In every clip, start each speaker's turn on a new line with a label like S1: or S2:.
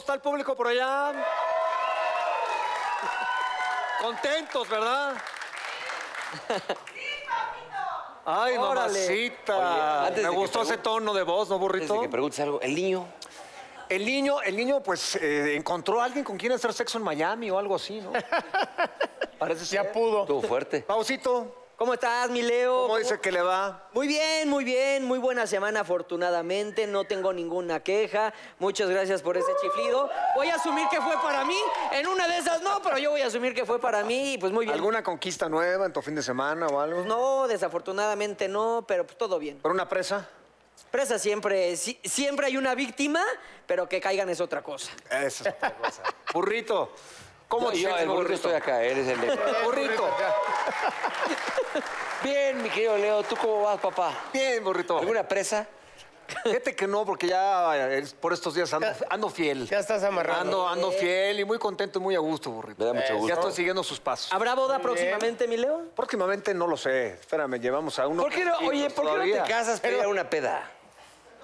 S1: está el público por allá? Contentos, ¿verdad? Ay,
S2: Órale.
S1: mamacita.
S3: Oye, antes
S1: Me
S3: de que
S1: gustó ese
S3: pregun-
S1: tono de voz, ¿no,
S3: Antes
S1: burrito?
S3: de que preguntes algo, el niño.
S1: El niño, el niño, pues, eh, encontró a alguien con quien hacer sexo en Miami o algo así, ¿no? Parece ser.
S4: Ya pudo.
S3: Estuvo fuerte.
S1: Pausito,
S2: ¿Cómo estás, mi Leo?
S1: ¿cómo dice que le va?
S2: Muy bien, muy bien, muy buena semana afortunadamente, no tengo ninguna queja. Muchas gracias por ese chiflido. Voy a asumir que fue para mí, en una de esas no, pero yo voy a asumir que fue para mí y pues muy bien.
S1: ¿Alguna conquista nueva en tu fin de semana o algo?
S2: Pues no, desafortunadamente no, pero pues todo bien.
S1: ¿Por una presa?
S2: Presa siempre, si- siempre hay una víctima, pero que caigan es otra cosa.
S1: Esa es otra cosa. Burrito, ¿cómo
S3: No,
S1: te
S3: yo,
S1: sientes,
S3: el burrito
S1: burrito?
S3: estoy acá, eres el de...
S1: Burrito.
S3: Bien, mi querido Leo, ¿tú cómo vas, papá?
S1: Bien, burrito.
S3: ¿Alguna presa?
S1: Fíjate que no, porque ya eh, por estos días ando, ando fiel.
S4: Ya estás amarrado.
S1: Ando, ando fiel y muy contento y muy a gusto, burrito.
S3: Me da mucho
S1: Ya
S3: gusto.
S1: estoy siguiendo sus pasos.
S2: ¿Habrá boda
S4: Muy
S2: próximamente, mi Leo?
S1: Próximamente no lo sé. Espérame, llevamos a uno.
S3: ¿Por qué no, oye, ¿por qué no te casas para ir a una peda?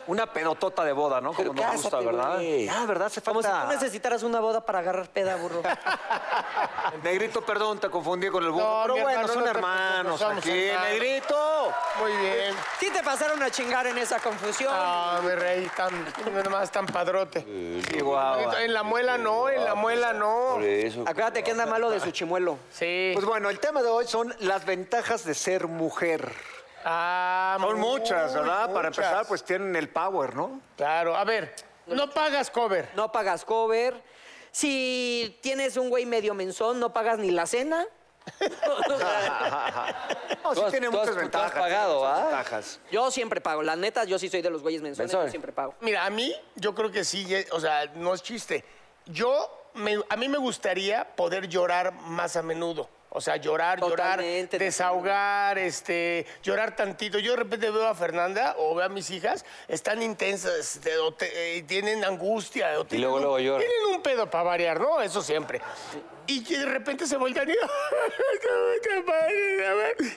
S1: Una pedotota de boda, ¿no? Como nos gusta, ¿verdad? Ah, ¿verdad? Se
S2: Como si
S1: falta.
S2: tú necesitaras una boda para agarrar peda, burro.
S1: Negrito, perdón, te confundí con el burro.
S4: No,
S1: Pero
S4: mi
S1: bueno,
S4: hermano,
S1: son
S4: no te
S1: hermanos
S4: somos
S1: aquí.
S4: hermanos.
S1: Negrito.
S4: Muy bien.
S2: Sí te pasaron a chingar en esa confusión.
S4: Ah, mi rey, tan, nomás tan padrote.
S1: Sí, guau.
S4: En la muela no, en la muela no.
S3: Por eso.
S2: Acuérdate que anda malo de su chimuelo.
S4: Sí.
S1: Pues bueno, el tema de hoy son las ventajas de ser mujer.
S4: Ah,
S1: Son muchas, ¿verdad? Para empezar, pues tienen el power, ¿no?
S4: Claro, a ver, no pagas cover.
S2: No pagas cover. Si tienes un güey medio menzón, no pagas ni la cena.
S1: No, sí tiene muchas
S3: tú has
S1: ventajas.
S3: pagado, ¿ah?
S1: ventajas.
S2: Yo siempre pago. La neta, yo sí soy de los güeyes menzones,
S3: Menzón.
S2: yo siempre pago.
S4: Mira, a mí, yo creo que sí, o sea, no es chiste. Yo, me- a mí me gustaría poder llorar más a menudo. O sea, llorar,
S2: Totalmente,
S4: llorar, desahogar, este, llorar tantito. Yo de repente veo a Fernanda o veo a mis hijas, están intensas, o te- eh, tienen angustia. O tienen
S3: luego,
S4: un-
S3: luego lloran.
S4: Tienen un pedo para variar, ¿no? Eso siempre. Y que de repente se voltean y...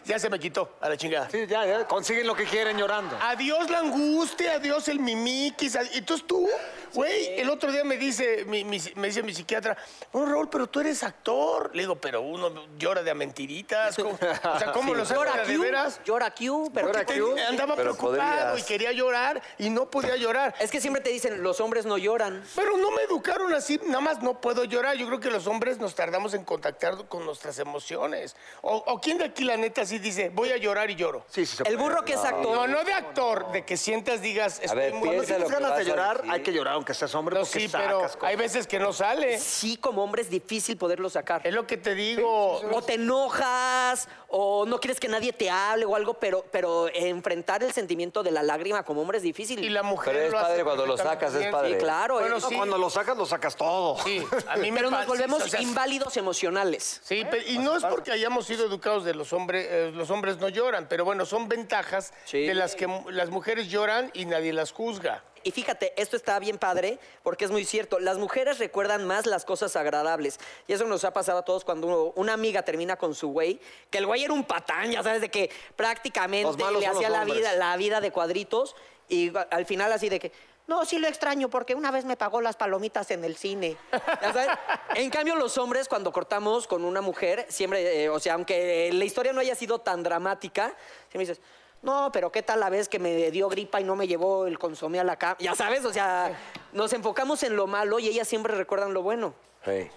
S4: ya se me quitó, a la chingada.
S1: Sí, ya, ya. Consiguen lo que quieren llorando.
S4: Adiós la angustia, adiós el mimiquis. ad- Entonces tú, güey, el otro día me dice mi, mi- me dice mi psiquiatra, bueno, Raúl, pero tú eres actor. Le digo, pero uno llora de a mentiritas. ¿cómo? O sea, ¿cómo lo
S2: Llora
S4: sabes de
S2: Q,
S4: veras?
S2: llora Q, pero
S1: Llora
S2: ¿qué
S1: Q.
S2: te-
S4: Andaba
S3: Pero
S4: preocupado
S3: podrías.
S4: y quería llorar y no podía llorar.
S2: Es que siempre te dicen, los hombres no lloran.
S4: Pero no me educaron así, nada más no puedo llorar. Yo creo que los hombres nos tardamos en contactar con nuestras emociones. O, o quién de aquí la neta sí dice, voy a llorar y lloro.
S1: Sí, sí se
S2: El
S1: puede.
S2: burro que es actor.
S4: No, no de actor, de que sientas, digas, estoy
S3: ver,
S4: muy
S1: Cuando
S3: piensa
S1: tienes
S3: lo que
S1: ganas
S3: vas
S1: de
S3: a
S1: llorar,
S3: decir.
S1: hay que llorar aunque seas hombre
S4: No,
S1: porque
S4: sí,
S1: sacas
S4: pero
S1: cosas.
S4: hay veces que no sale.
S2: Sí, como hombre es difícil poderlo sacar.
S4: Es lo que te digo.
S2: O te enojas, o no quieres que nadie te hable o algo, pero, pero enfrentar el sentimiento de la lágrima como hombre es difícil.
S4: Y la mujer.
S3: Pero es
S4: lo hace
S3: padre cuando lo sacas, es padre.
S2: Sí, claro.
S4: Bueno,
S2: eh.
S4: Sí.
S1: Cuando lo sacas, lo sacas todo.
S4: Sí, a mí me
S2: Pero nos
S4: pasa-
S2: volvemos
S4: o sea,
S2: inválidos emocionales.
S4: Sí, pe- y no es porque hayamos sido educados de los hombres, eh, los hombres no lloran, pero bueno, son ventajas
S2: Sí.
S4: de las que las mujeres lloran y nadie las juzga.
S2: Y fíjate, esto está bien padre porque es muy cierto. Las mujeres recuerdan más las cosas agradables. Y eso nos ha pasado a todos cuando uno- una amiga termina con su güey, que el güey era un patán, ya sabes, de que prácticamente le hacía la vida, la vida de cuadritos. Y al final así de que, no, sí lo extraño porque una vez me pagó las palomitas en el cine. Ya sabes. En cambio, los hombres cuando cortamos con una mujer, siempre, eh, o sea, aunque la historia no haya sido tan dramática, siempre dices... No, pero ¿qué tal la vez que me dio gripa y no me llevó el consomé a la cama? Ya sabes, o sea, nos enfocamos en lo malo y ellas siempre recuerdan lo bueno.
S3: Sí.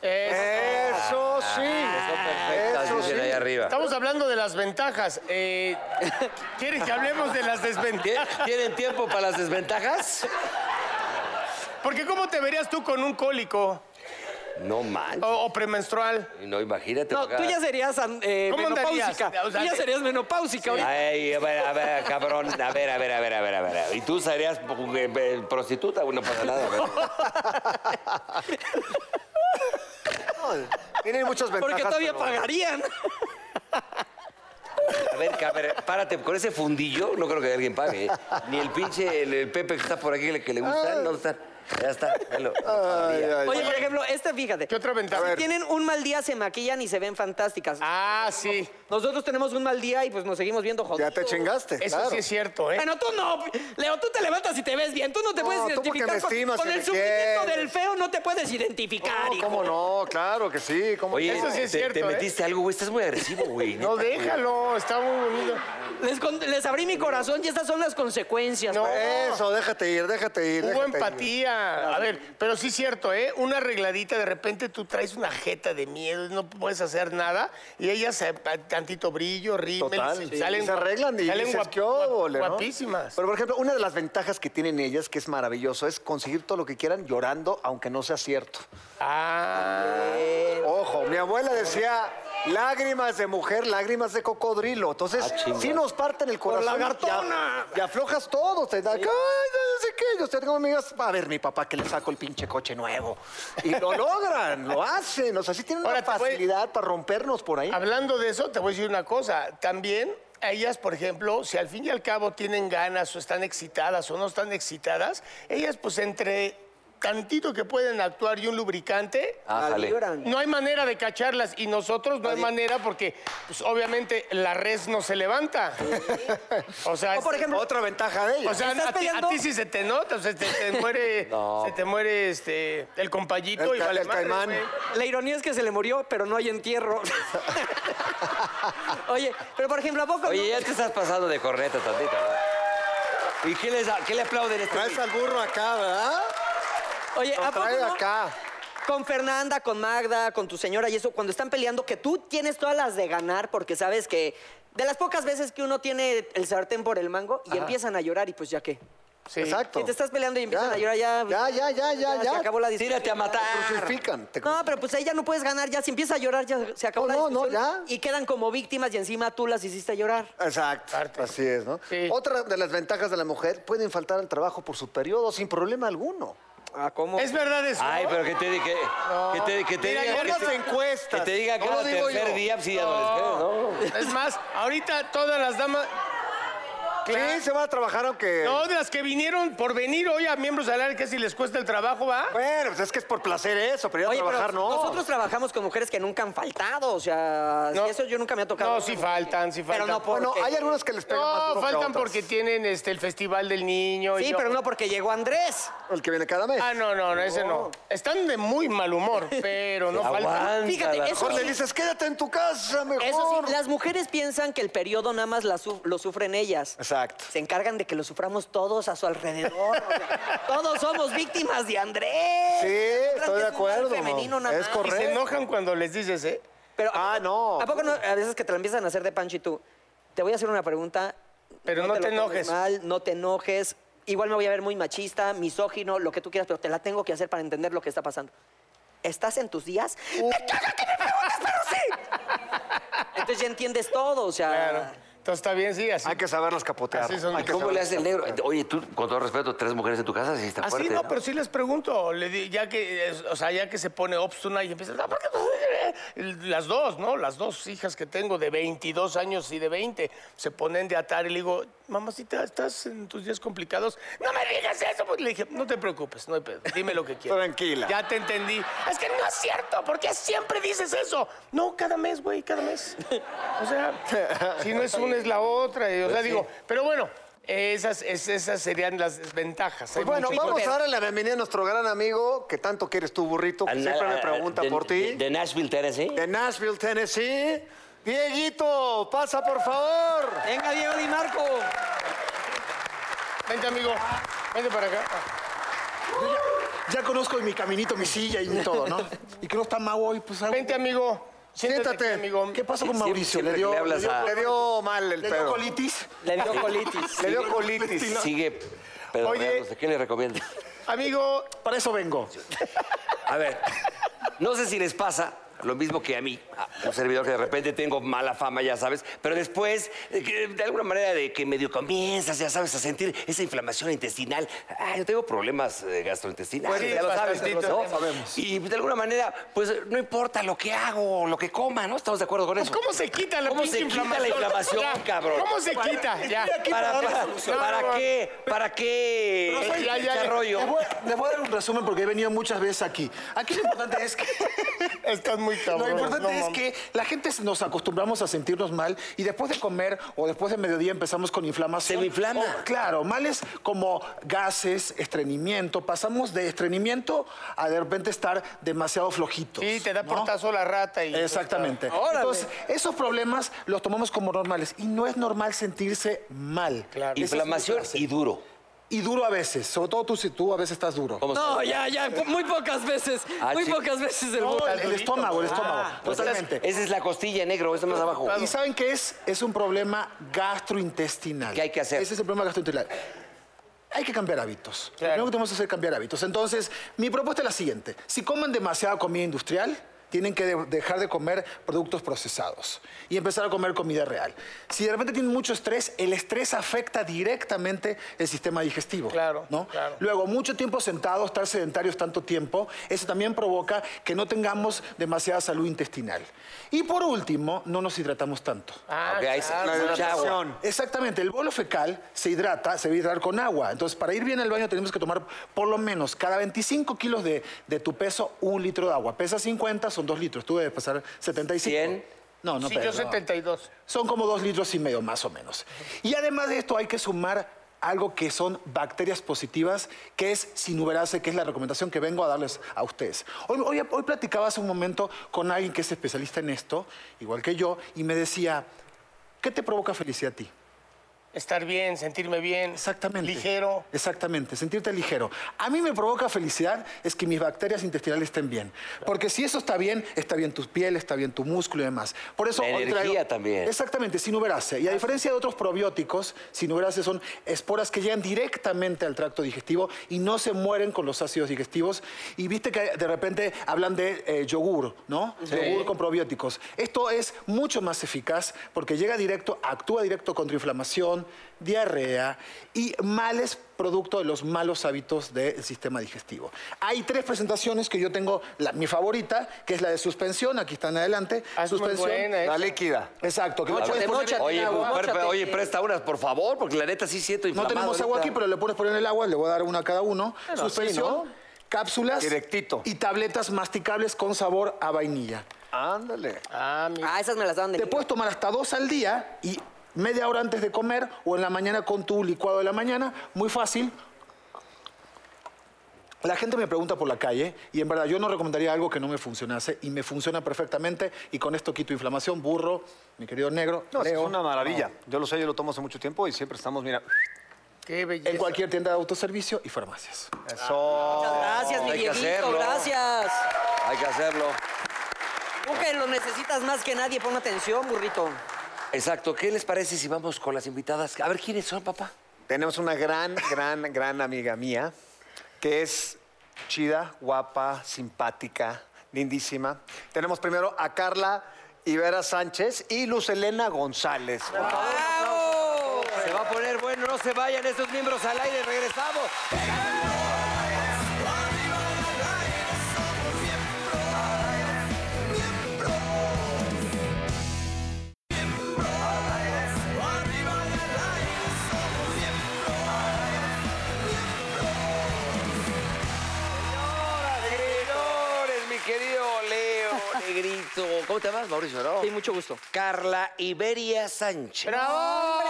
S1: Eso sí. Eso
S3: dicen
S1: sí.
S3: ahí arriba.
S4: Estamos hablando de las ventajas. Eh, ¿Quieren que hablemos de las
S3: ¿Tie-
S4: desventajas?
S3: ¿Tienen tiempo para las desventajas?
S4: Porque ¿cómo te verías tú con un cólico
S3: No manches.
S4: o, o premenstrual?
S3: No, imagínate.
S2: No,
S3: acá.
S2: tú ya serías eh,
S4: ¿Cómo
S2: menopáusica.
S4: O sea,
S2: tú ya serías menopáusica ahorita.
S3: Ay, a ver, a ver, cabrón. A ver, a ver, a ver, a ver, a ver. ¿Y tú serías eh, eh, prostituta? Bueno, no pasa nada.
S1: Tienen muchas ventajas.
S2: Porque todavía
S1: pero-
S2: pagarían.
S3: A ver, a ver, párate, con ese fundillo no creo que alguien pague. ¿eh? Ni el pinche, el, el Pepe que está por aquí, el que le gusta, ¿dónde está? Ya está. velo.
S1: Ay, ay.
S2: Oye, por ejemplo, este, fíjate.
S4: ¿Qué otra ventaja?
S2: Si tienen un mal día, se maquillan y se ven fantásticas.
S4: Ah, sí.
S2: Nosotros tenemos un mal día y pues nos seguimos viendo jodidos.
S1: Ya te chingaste.
S4: Eso
S1: claro.
S4: sí es cierto, ¿eh?
S2: Bueno, tú no. Leo, tú te levantas y te ves bien. Tú no te
S1: No,
S2: puedes identificar
S1: me
S2: con,
S1: estimas
S2: con el
S1: me
S2: sufrimiento
S1: quieres.
S2: del feo. No te puedes identificar,
S1: No,
S2: hijo.
S1: ¿Cómo no? Claro que sí. ¿cómo
S3: Oye,
S4: Eso sí es
S3: te,
S4: cierto,
S3: te
S4: ¿eh?
S3: metiste algo, güey. Estás muy agresivo, güey.
S4: No, déjalo, está muy bonito.
S2: Les, con- les abrí mi corazón y estas son las consecuencias.
S4: No.
S1: Eso, déjate ir, déjate ir.
S4: Hubo
S1: déjate ir.
S4: A ver, pero sí es cierto, ¿eh? Una arregladita, de repente tú traes una jeta de miedo, no puedes hacer nada, y ellas tantito brillo, rímel,
S1: Total.
S4: se-
S1: sí.
S4: salen,
S1: se arreglan y
S4: salen
S1: dices,
S4: guap-
S1: "¿Qué óvole, no?".
S4: guapísimas.
S1: Pero, por ejemplo, una de las ventajas que tienen ellas, que es maravilloso, es conseguir todo lo que quieran llorando, aunque no sea cierto.
S4: Ah,
S1: Ojo, mi abuela decía, lágrimas de mujer, lágrimas de cocodrilo. Entonces,
S3: Ah,
S1: sí nos parten el corazón.
S2: lagartona.
S1: Y, aflojas todo. Te da, ay, no sé qué. Yo tengo amigas, a ver, mi papá que le saco el pinche coche nuevo. Y lo logran, lo hacen. O sea, sí tienen
S4: Ahora,
S1: una
S4: voy-
S1: facilidad para rompernos por ahí.
S4: hablando de eso, te voy a decir una cosa. También a ellas, por ejemplo, si al fin y al cabo tienen ganas o están excitadas o no están excitadas, ellas pues entre tantito que pueden actuar y un lubricante,
S3: Ájale.
S2: Lloran.
S4: No hay manera de cacharlas y nosotros no hay manera porque, pues, obviamente, la res no se levanta. O sea,
S2: O, por
S4: es-
S2: ejemplo,
S1: Otra ventaja de ella.
S4: o sea,
S2: ¿Estás
S4: a ti, a
S2: peleando?
S4: ti sí se te nota, o sea, te, te muere, se te muere este, el compayito
S1: El
S4: y
S1: ca-
S4: vale
S1: el
S4: madre,
S1: caimán.
S4: güey.
S2: La ironía es que se le murió, pero no hay entierro. Oye, pero por ejemplo, ¿a poco
S3: Oye,
S2: no?
S3: ya te estás pasando de corneta tantito, ¿no? ¿Y qué, les, da- qué le aplauden a este
S1: Traes al burro acá, ¿verdad?
S2: Oye, ¿a poco
S1: trae
S2: no?
S1: acá.
S2: Con Fernanda, con Magda, con tu señora y eso, cuando están peleando, que tú tienes todas las de ganar porque sabes que de las pocas veces que uno tiene el sartén por el mango y empiezan a llorar y pues ya qué.
S4: Sí.
S1: Exacto.
S2: Si te estás peleando y empiezan a llorar ya.
S1: Ya, ya, ya, ya,
S2: Se
S1: ya.
S2: acabó la discusión.
S3: Tírate a matar.
S1: Crucifican. te
S2: No, pero pues ahí ya no puedes ganar, ya si empieza a llorar ya se acabó
S1: No,
S2: la
S1: no, no,
S2: discusión.
S1: ya.
S2: Y quedan como víctimas y encima tú las hiciste llorar.
S1: Exacto, así es, ¿no?
S4: Sí.
S1: Otra de las ventajas de la mujer, pueden faltar al trabajo por su periodo sin problema alguno.
S2: Ah, ¿cómo?
S4: ¿Es verdad eso?
S3: Ay, pero que te, di- que, que te, que te
S4: Mira,
S3: diga que
S1: las
S3: te-
S1: encuestas.
S3: Que te diga
S1: No
S3: que
S1: lo
S3: cada tercer
S1: yo.
S3: día, pues sí, ya no les creo, ¿no?
S4: Es más, ahorita todas las damas...
S1: Sí, se va a trabajar aunque...
S4: No, de las que vinieron por venir hoy a miembros al área, que si les cuesta el trabajo, ¿va?
S1: Bueno, pues es que es por placer eso, pero ir a
S2: Oye,
S1: trabajar
S2: pero
S1: no.
S2: nosotros trabajamos con mujeres que nunca han faltado, o sea,
S4: No.
S2: eso yo nunca me ha tocado.
S4: No, sí faltan, sí
S2: Pero
S4: faltan.
S2: no por-
S1: Bueno,
S2: porque-
S1: hay algunas que les pegan más
S4: No,
S1: duro que
S4: faltan
S1: otras.
S4: porque tienen este, el Festival del Niño. y
S2: Sí,
S4: yo-
S2: pero no porque llegó Andrés.
S1: El que viene cada mes.
S4: Ah, no, no, no, ese no. Están de muy mal humor, pero no faltan.
S2: Fíjate, eso
S1: Mejor le
S2: sí.
S1: dices, quédate en tu casa, mejor.
S2: Eso sí, las mujeres piensan que el periodo nada más la su- lo sufren ellas.
S1: Exacto.
S2: Se encargan de que lo suframos todos a su alrededor. o sea, todos somos víctimas de Andrés.
S1: Sí, estoy de
S2: es un mal
S1: acuerdo.
S2: femenino nada
S1: Es
S2: más.
S4: Y
S1: correcto.
S4: se enojan cuando les dices, ¿eh?
S2: Pero,
S1: Ah, no.
S2: ¿A poco no? A veces que te la empiezan a hacer de pancho y tú. Te voy a hacer una pregunta.
S4: Pero no te enojes.
S2: Mal, no te enojes. Igual me voy a ver muy machista, misógino, lo que tú quieras, pero te la tengo que hacer para entender lo que está pasando. ¿Estás en tus días? ¡Me caga que me preguntes, pero sí! Entonces ya entiendes todo, o sea.
S4: Claro. Entonces está bien, sí, así.
S1: Hay que saberlas capotear.
S4: Así son.
S1: Hay que
S3: ¿Cómo le hace el negro? Oye, tú, con todo respeto, tres mujeres en tu casa, sí está
S4: Así
S3: fuerte,
S4: no, pero sí les pregunto, le di- ya que, o sea, ya que se pone obstuna y empieza, "No, ¿por qué no?" las dos, ¿no? Las dos hijas que tengo de 22 años y de 20 se ponen de atar y le digo, mamacita, ¿estás en tus días complicados? No me digas eso, pues le dije, no te preocupes, no hay pedo, dime lo que quieras.
S1: Tranquila.
S4: Ya te entendí. Es que no es cierto, ¿por qué siempre dices eso? No, cada mes, güey, cada mes. O sea, si no es una es la otra, y, o sea, digo, pero bueno. Esas, es- esas serían las desventajas.
S1: Pues bueno, vamos a darle la bienvenida a nuestro gran amigo, que tanto quieres tú, burrito, que
S3: Al-
S1: siempre me pregunta
S3: de-
S1: por ti.
S3: De, de Nashville, Tennessee.
S1: de Nashville, Tennessee. Dieguito, pasa por favor.
S2: Venga, Diego Di Marco.
S4: Vente, amigo. Vente para acá.
S5: Ya conozco mi caminito, mi silla y mi todo, ¿no? Y que no está Mau hoy, pues hago-
S4: Vente, amigo. Siéntate,
S1: Siéntate.
S4: aquí, amigo.
S5: ¿Qué pasó con
S3: Siempre-
S5: Mauricio?
S3: siempre
S5: ¿Le
S3: que
S5: dio,
S3: le hablas
S5: le dio-
S3: a-
S1: Le dio mal el
S5: le dio
S1: pedo.
S5: colitis?
S2: Le dio colitis.
S1: Le dio colitis.
S3: Sigue pedorreándose.
S4: Oye.
S3: ¿Qué le recomiendo?
S4: Amigo,
S5: Para eso vengo.
S3: A ver, no sé si les pasa, lo mismo que a mí, a un servidor que de repente tengo mala fama, ya sabes, pero después, eh, de alguna manera de que medio comienzas, ya sabes, a sentir esa inflamación intestinal. Ay, yo tengo problemas eh, gastrointestinales,
S4: Pues sí,
S3: ya lo sabes, ¿no?
S4: lo sabemos.
S3: Y de alguna manera, pues no importa lo que hago, lo que coma, ¿no? ¿Estamos de acuerdo con
S4: Pues,
S3: eso?
S4: ¿Cómo se quita la
S3: ¿Cómo se quita la
S4: inflamación?
S3: inflamación,
S4: Ya,
S3: cabrón?
S4: ¿Cómo se quita? Ya.
S3: ¿Para, para, ¿para qué? ¿Para qué?
S4: Pero soy- ya, ya,
S3: rollo?
S5: Les voy, les voy a dar un resumen porque he venido muchas veces aquí. Aquí lo importante es que...
S4: Estás muy cabrón.
S5: Lo importante
S4: no
S5: es que la gente nos acostumbramos a sentirnos mal y después de comer o después de mediodía empezamos con inflamación.
S3: Se inflama.
S5: O, claro, males como gases, estreñimiento. Pasamos de estreñimiento a de repente estar demasiado flojitos.
S4: Sí, te da
S5: ¿no?
S4: portazo la rata y...
S5: Exactamente.
S2: Órale.
S5: Entonces, esos problemas los tomamos como normales y no es normal sentirse mal.
S4: Claro.
S3: Inflamación y duro.
S5: Y duro a veces, sobre todo tú si tú a veces estás duro.
S3: ¿Cómo
S2: No, ya, ya, muy pocas veces.
S3: Ah,
S2: muy
S3: sí.
S2: pocas veces el
S5: No, el, el estómago, el estómago.
S3: Pues
S5: totalmente.
S3: esa es la costilla negro, eso más abajo.
S5: ¿Y saben qué es? Es un problema gastrointestinal.
S3: ¿Qué hay que hacer?
S5: Ese es el problema gastrointestinal. Hay que cambiar hábitos. Lo
S4: Claro.
S5: primero que tenemos que hacer es cambiar hábitos. Entonces, mi propuesta es la siguiente. Si comen demasiada comida industrial, tienen que de- dejar de comer productos procesados y empezar a comer comida real. Si de repente tienen mucho estrés, el estrés afecta directamente el sistema digestivo.
S4: Claro,
S5: ¿no?
S4: claro.
S5: Luego, mucho tiempo sentado, estar sedentarios tanto tiempo, eso también provoca que no tengamos demasiada salud intestinal. Y por último, no nos hidratamos tanto.
S4: Ah,
S3: Ok, ahí
S4: claro.
S3: se- mucha agua.
S5: Exactamente, el bolo fecal se hidrata, se va a hidratar con agua. Entonces, para ir bien al baño tenemos que tomar por lo menos cada 25 kilos de, de tu peso, un litro de agua. Pesa 50, son dos litros. Tú debes pesar 75.
S3: 100.
S5: No, no,
S4: Sí,
S5: pero
S4: yo
S5: no.
S4: 72.
S5: Son como dos litros y medio, más o menos. Y además de esto hay que sumar algo que son bacterias positivas, que es sinuberase, que es la recomendación que vengo a darles a ustedes. Hoy, hoy, hoy platicaba hace un momento con alguien que es especialista en esto, igual que yo, y me decía, ¿qué te provoca felicidad a ti?
S4: Estar bien, sentirme bien.
S5: Exactamente.
S4: Ligero.
S5: Exactamente, sentirte ligero. A mí me provoca felicidad es que mis bacterias intestinales estén bien. Porque si eso está bien, está bien tu piel, está bien tu músculo y demás. Por eso
S3: La energía también.
S5: Exactamente, sinuberase. Y a diferencia de otros probióticos, sinuberase son esporas que llegan directamente al tracto digestivo y no se mueren con los ácidos digestivos. Y viste que de repente hablan de eh, yogur, ¿no? Yogur con probióticos. Esto es mucho más eficaz porque llega directo, actúa directo contra inflamación, diarrea y males producto de los malos hábitos del sistema digestivo. Hay tres presentaciones que yo tengo, la- mi favorita, que es la de suspensión, aquí están adelante.
S4: Ah,
S5: suspensión.
S4: buena, ¿eh?
S1: La líquida.
S5: Exacto, que
S2: Móchate, móchate.
S3: Oye,
S2: agua,
S3: oye, presta unas, por favor, porque la neta sí siento
S5: No tenemos agua aquí, pero le puedes poner en el agua, le voy a dar una a cada uno.
S1: Bueno,
S5: Suspensión,
S1: ¿no?
S5: cápsulas
S1: Directito.
S5: y tabletas masticables con sabor a vainilla.
S1: Ándale.
S4: Ah, mi...
S2: Ah, esas me las daban de
S5: Te puedes tomar hasta dos al día y media hora antes de comer o en la mañana con tu licuado de la mañana. Muy fácil. La gente me pregunta por la calle y en verdad yo no recomendaría algo que no me funcionase y me funciona perfectamente y con esto quito inflamación, burro, mi querido negro,
S1: No, es una maravilla. Yo lo sé, yo lo tomo hace mucho tiempo y siempre estamos, mira.
S4: Qué belleza.
S5: en cualquier tienda de autoservicio y farmacias.
S1: Eso.
S2: Muchas gracias, mi
S3: Hay que
S2: Dieguito,
S3: hacerlo.
S2: gracias.
S3: Hay que hacerlo.
S2: Tú que lo necesitas más que nadie, pon atención, burrito.
S3: Exacto. ¿Qué les parece si vamos con las invitadas? A ver, ¿quiénes son, papá?
S1: Tenemos una gran, gran, gran amiga mía que es chida, guapa, simpática, lindísima. Tenemos primero a Carla Ibera Sánchez y Luz Elena González.
S2: ¡Bravo!
S3: Se va a poner bueno, no se vayan esos miembros al aire, regresamos. ¿Cómo te llamas, Mauricio, no?
S2: Sí, mucho gusto.
S3: Carla Iberia Sánchez.
S4: ¡Bravo!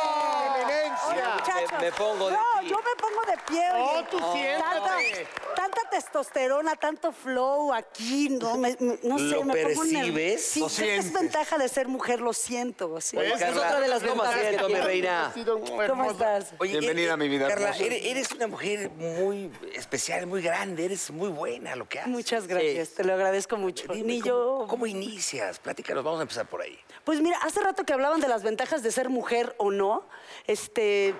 S1: ¡Eminencia!
S6: Muchachos.
S3: me pongo de
S6: no, yo me pongo de pie. oye.
S4: No, tú
S6: Tanta,
S4: siéntate.
S6: tanta testosterona, tanto flow aquí, no, me, me- no sé,
S3: ¿Lo
S6: me pongo
S3: percibes?
S6: Sí,
S1: Lo
S6: creo que es ventaja de ser mujer, lo siento. sí.
S3: Oye,
S2: Esa es
S3: Carla,
S2: otra de las
S3: ¿cómo
S2: ventajas que
S3: siento, mi reina?
S6: ¿Cómo estás?
S3: Oye,
S1: Bienvenida,
S3: eres-
S1: mi vida
S3: Carla,
S1: hermosa.
S3: eres, eres una mujer muy especial, muy grande, eres muy buena lo que haces.
S6: Muchas gracias, te lo agradezco mucho.
S3: Dime,
S6: Ni
S3: ¿cómo,
S6: yo.
S3: ¿Cómo inicias? Platícanos, vamos a empezar por ahí.
S6: Pues mira, hace rato que hablaban de las ventajas de ser mujer o no, este,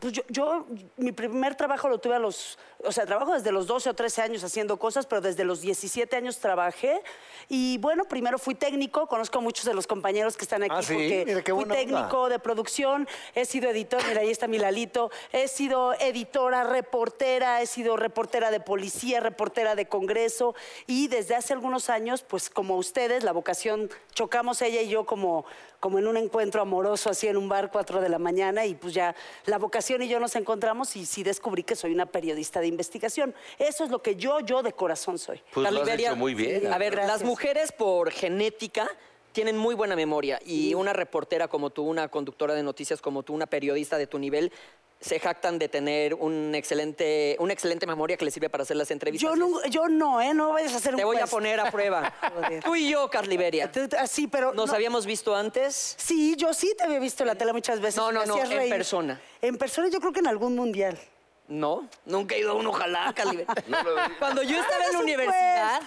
S6: Pues yo, yo, mi primer trabajo lo tuve a los, o sea, trabajo desde los 12 o 13 años haciendo cosas, pero desde los 17 años trabajé. Y bueno, primero fui técnico, conozco a muchos de los compañeros que están aquí
S1: Ah, ¿sí?
S6: porque
S1: Mira, qué
S6: fui
S1: buena
S6: técnico de producción, he sido editor, mira, ahí está mi Lalito, he sido editora, reportera, he sido reportera de policía, reportera de Congreso y desde hace algunos años, pues como ustedes, la vocación, chocamos ella y yo como, como en un encuentro amoroso así en un bar, cuatro de la mañana y pues ya la vocación y yo nos encontramos y sí descubrí que soy una periodista de investigación. Eso es lo que yo, yo de corazón soy.
S3: Pues lo has hecho muy bien.
S2: A ver,
S6: Gracias.
S2: las mujeres por genética tienen muy buena memoria y una reportera como tú, una conductora de noticias como tú, una periodista de tu nivel, se jactan de tener un excelente, una excelente memoria que les sirve para hacer las entrevistas.
S6: Yo no, yo no, ¿eh? No vayas a hacer un
S2: Te voy a poner a prueba.
S6: Joder.
S2: tú y yo, Carliberia.
S6: Sí, pero...
S2: ¿Nos
S6: no-
S2: habíamos visto antes?
S6: Sí, yo sí te había visto en la tele muchas veces.
S2: No, no, no, en
S6: reír.
S2: persona.
S6: En persona yo creo que en algún mundial.
S2: No, nunca he ido a uno, ojalá, Carliberia. Cuando yo estaba en la
S6: Hagas un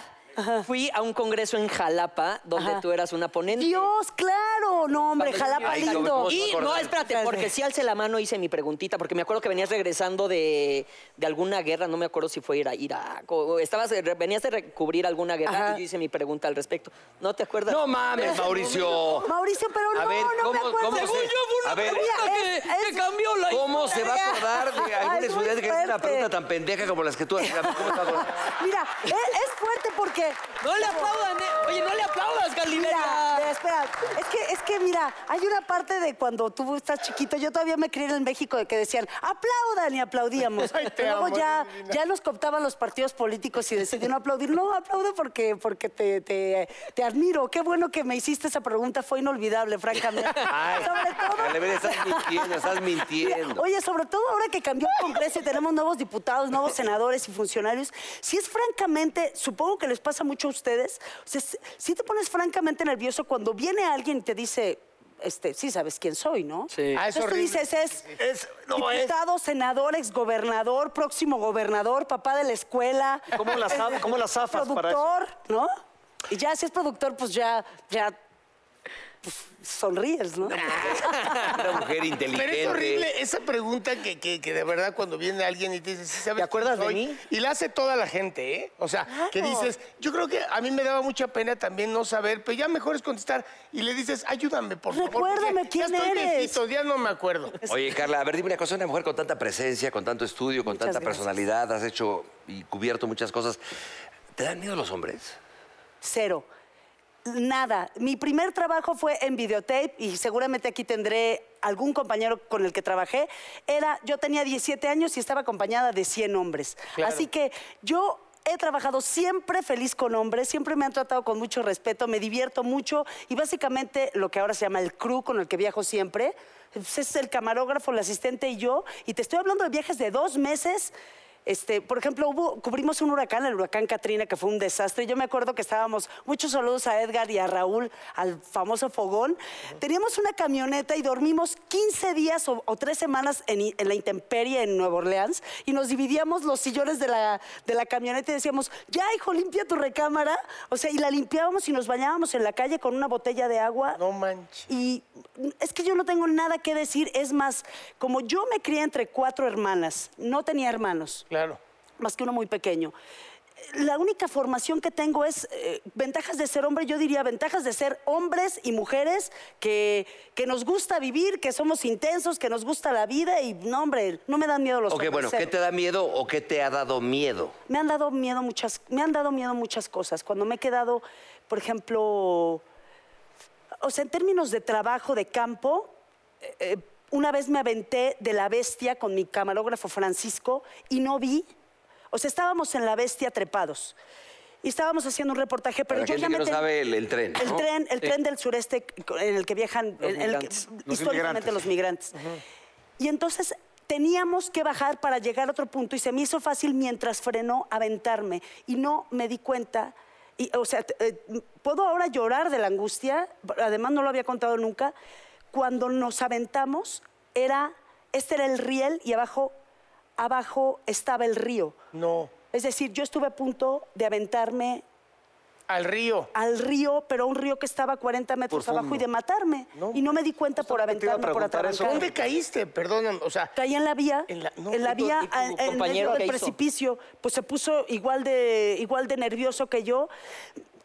S2: fui a un congreso en Jalapa donde
S6: Ajá.
S2: tú eras una ponente.
S6: Dios, claro. No, hombre, Jalapa
S3: Ay,
S6: lindo.
S3: ¿cómo se
S2: Y
S3: a
S2: no, espérate, porque sí alcé la mano hice mi preguntita, porque me acuerdo que venías regresando de, de alguna guerra, no me acuerdo si fue Ira- Irak o estabas, venías de recubrir alguna guerra
S6: Ajá.
S2: y yo hice mi pregunta al respecto. ¿No te acuerdas?
S3: No mames, Mauricio.
S6: Mauricio, pero
S3: A
S6: no,
S3: ver,
S6: no me
S3: ¿cómo-
S6: acuerdo.
S3: cómo se-
S2: yo fue una
S3: A ver,
S2: que,
S6: es-
S2: que
S6: es-
S2: cambió la
S3: ¿Cómo se va a acordar de algún estudiante que hace una pregunta tan pendeja como las que tú haces? ¿Cómo se va a?
S6: Mira, es, es fuerte porque...
S2: No le aplaudan, eh. oye, no le aplaudas,
S6: Mira,
S2: Carliberia.
S6: espera, es que, es que mira, hay una parte de cuando tú estás chiquito, yo todavía me crié en México de que decían, aplaudan y aplaudíamos.
S4: Ay, te
S6: Luego
S4: amo,
S6: ya,
S4: divina.
S6: ya nos cooptaban los partidos políticos y decidieron no aplaudir. No, aplaudo porque, porque te, te, te admiro. Qué bueno que me hiciste esa pregunta, fue inolvidable, francamente.
S3: Ay,
S6: Sobre todo...
S3: Carliberia, estás mintiendo, estás
S6: Mira,
S3: mintiendo.
S6: Oye, sobre todo ahora que cambió el Congreso y tenemos nuevos diputados, nuevos senadores y funcionarios, si es francamente, supongo que les pasa mucho a ustedes, o sea, si te pones francamente nervioso cuando viene alguien y te dice, este, sí sabes quién soy, ¿no?
S2: Sí.
S4: Ah, es
S6: Entonces tú dices, es,
S1: Es- no, es-
S6: diputado, senador, exgobernador, próximo gobernador, papá de la escuela.
S1: ¿Cómo las zaf- cómo las zafas para eso?
S6: Productor, ¿no? Y ya si es productor, pues ya, ya, pues, sonríes, ¿no?
S3: Una mujer inteligente.
S4: Pero es horrible esa pregunta que, que- que de verdad cuando viene alguien y te dice, ¿sí sabes
S2: ¿Te acuerdas de
S4: soy?"
S2: mí?
S4: Y la hace toda la gente, ¿eh? O sea, que dices, yo creo que a mí me daba mucha pena también no saber, pero ya mejor es contestar y le dices, ayúdame, por favor.
S6: Recuérdame quién
S4: ya estoy
S6: eres.
S4: viejito, ya no me acuerdo.
S3: Oye, Carla, a ver, dime una cosa, una mujer con tanta presencia, con tanto estudio, con
S6: Muchas
S3: tanta
S6: gracias.
S3: personalidad, has hecho y cubierto muchas cosas. ¿Te dan miedo los hombres?
S6: Cero. Nada. Mi primer trabajo fue en videotape y seguramente aquí tendré algún compañero con el que trabajé. Era, yo tenía 17 años y estaba acompañada de 100 hombres. Así que yo he trabajado siempre feliz con hombres, siempre me han tratado con mucho respeto, me divierto mucho y básicamente lo que ahora se llama el crew con el que viajo siempre, pues, es el camarógrafo, el asistente y yo. Y te estoy hablando de viajes de dos meses. Este, por ejemplo, hubo, cubrimos un huracán, el huracán Katrina, que fue un desastre. Yo me acuerdo que estábamos, muchos saludos a Edgar y a Raúl, al famoso fogón. Teníamos una camioneta y dormimos 15 días o, o tres semanas en, i- en la intemperie en Nueva Orleans y nos dividíamos los sillones de la, de la camioneta y decíamos, ya hijo, limpia tu recámara. O sea, y la limpiábamos y nos bañábamos en la calle con una botella de agua.
S4: No manches.
S6: Y es que yo no tengo nada que decir. Es más, como yo me crié entre cuatro hermanas, no tenía hermanos,
S4: Claro.
S6: más que uno muy pequeño. La única formación que tengo es eh, ventajas de ser hombre, yo diría ventajas de ser hombres y mujeres que, que nos gusta vivir, que somos intensos, que nos gusta la vida y no, hombre, no me dan miedo los
S3: Ok,
S6: hombres.
S3: bueno, ¿qué
S6: cero.
S3: te da miedo o qué te ha dado miedo?
S6: Me han dado miedo muchas, me han dado miedo muchas cosas. Cuando me he quedado, por ejemplo, o sea, en términos de trabajo de campo, eh, eh, una vez me aventé de la bestia con mi camarógrafo Francisco y no vi. O sea, estábamos en la bestia trepados. Y estábamos haciendo un reportaje, pero
S3: Para
S6: yo
S3: gente
S6: ya
S3: que
S6: me
S3: no
S6: ten-
S3: sabe el, el tren.
S6: el
S3: ¿no?
S6: tren, el tren del sureste en el que viajan el.
S1: Los
S6: históricamente
S1: inmigrantes.
S6: los migrantes. Y entonces teníamos que bajar para llegar a otro punto y se me hizo fácil mientras frenó aventarme y no me di cuenta. Y, o sea, eh, puedo ahora llorar de la angustia, además no lo había contado nunca. Cuando nos aventamos, era, este era el riel y abajo, abajo estaba el río.
S4: No.
S6: Es decir, yo estuve a punto de aventarme
S4: Al río.
S6: al río, pero un río que estaba a 40 metros abajo y de matarme. Y no me di cuenta por
S1: a
S6: aventarme, por
S1: preguntar eso.
S6: atrabancar.
S4: ¿Dónde caíste? Perdóname, o sea,
S6: Caí en la vía,
S4: En la- no,
S6: en la
S4: ¿y tu-
S6: vía,
S2: y tu
S6: a- en
S2: compañero
S6: medio del
S2: hizo?
S6: precipicio, pues se puso igual de, igual de nervioso que yo.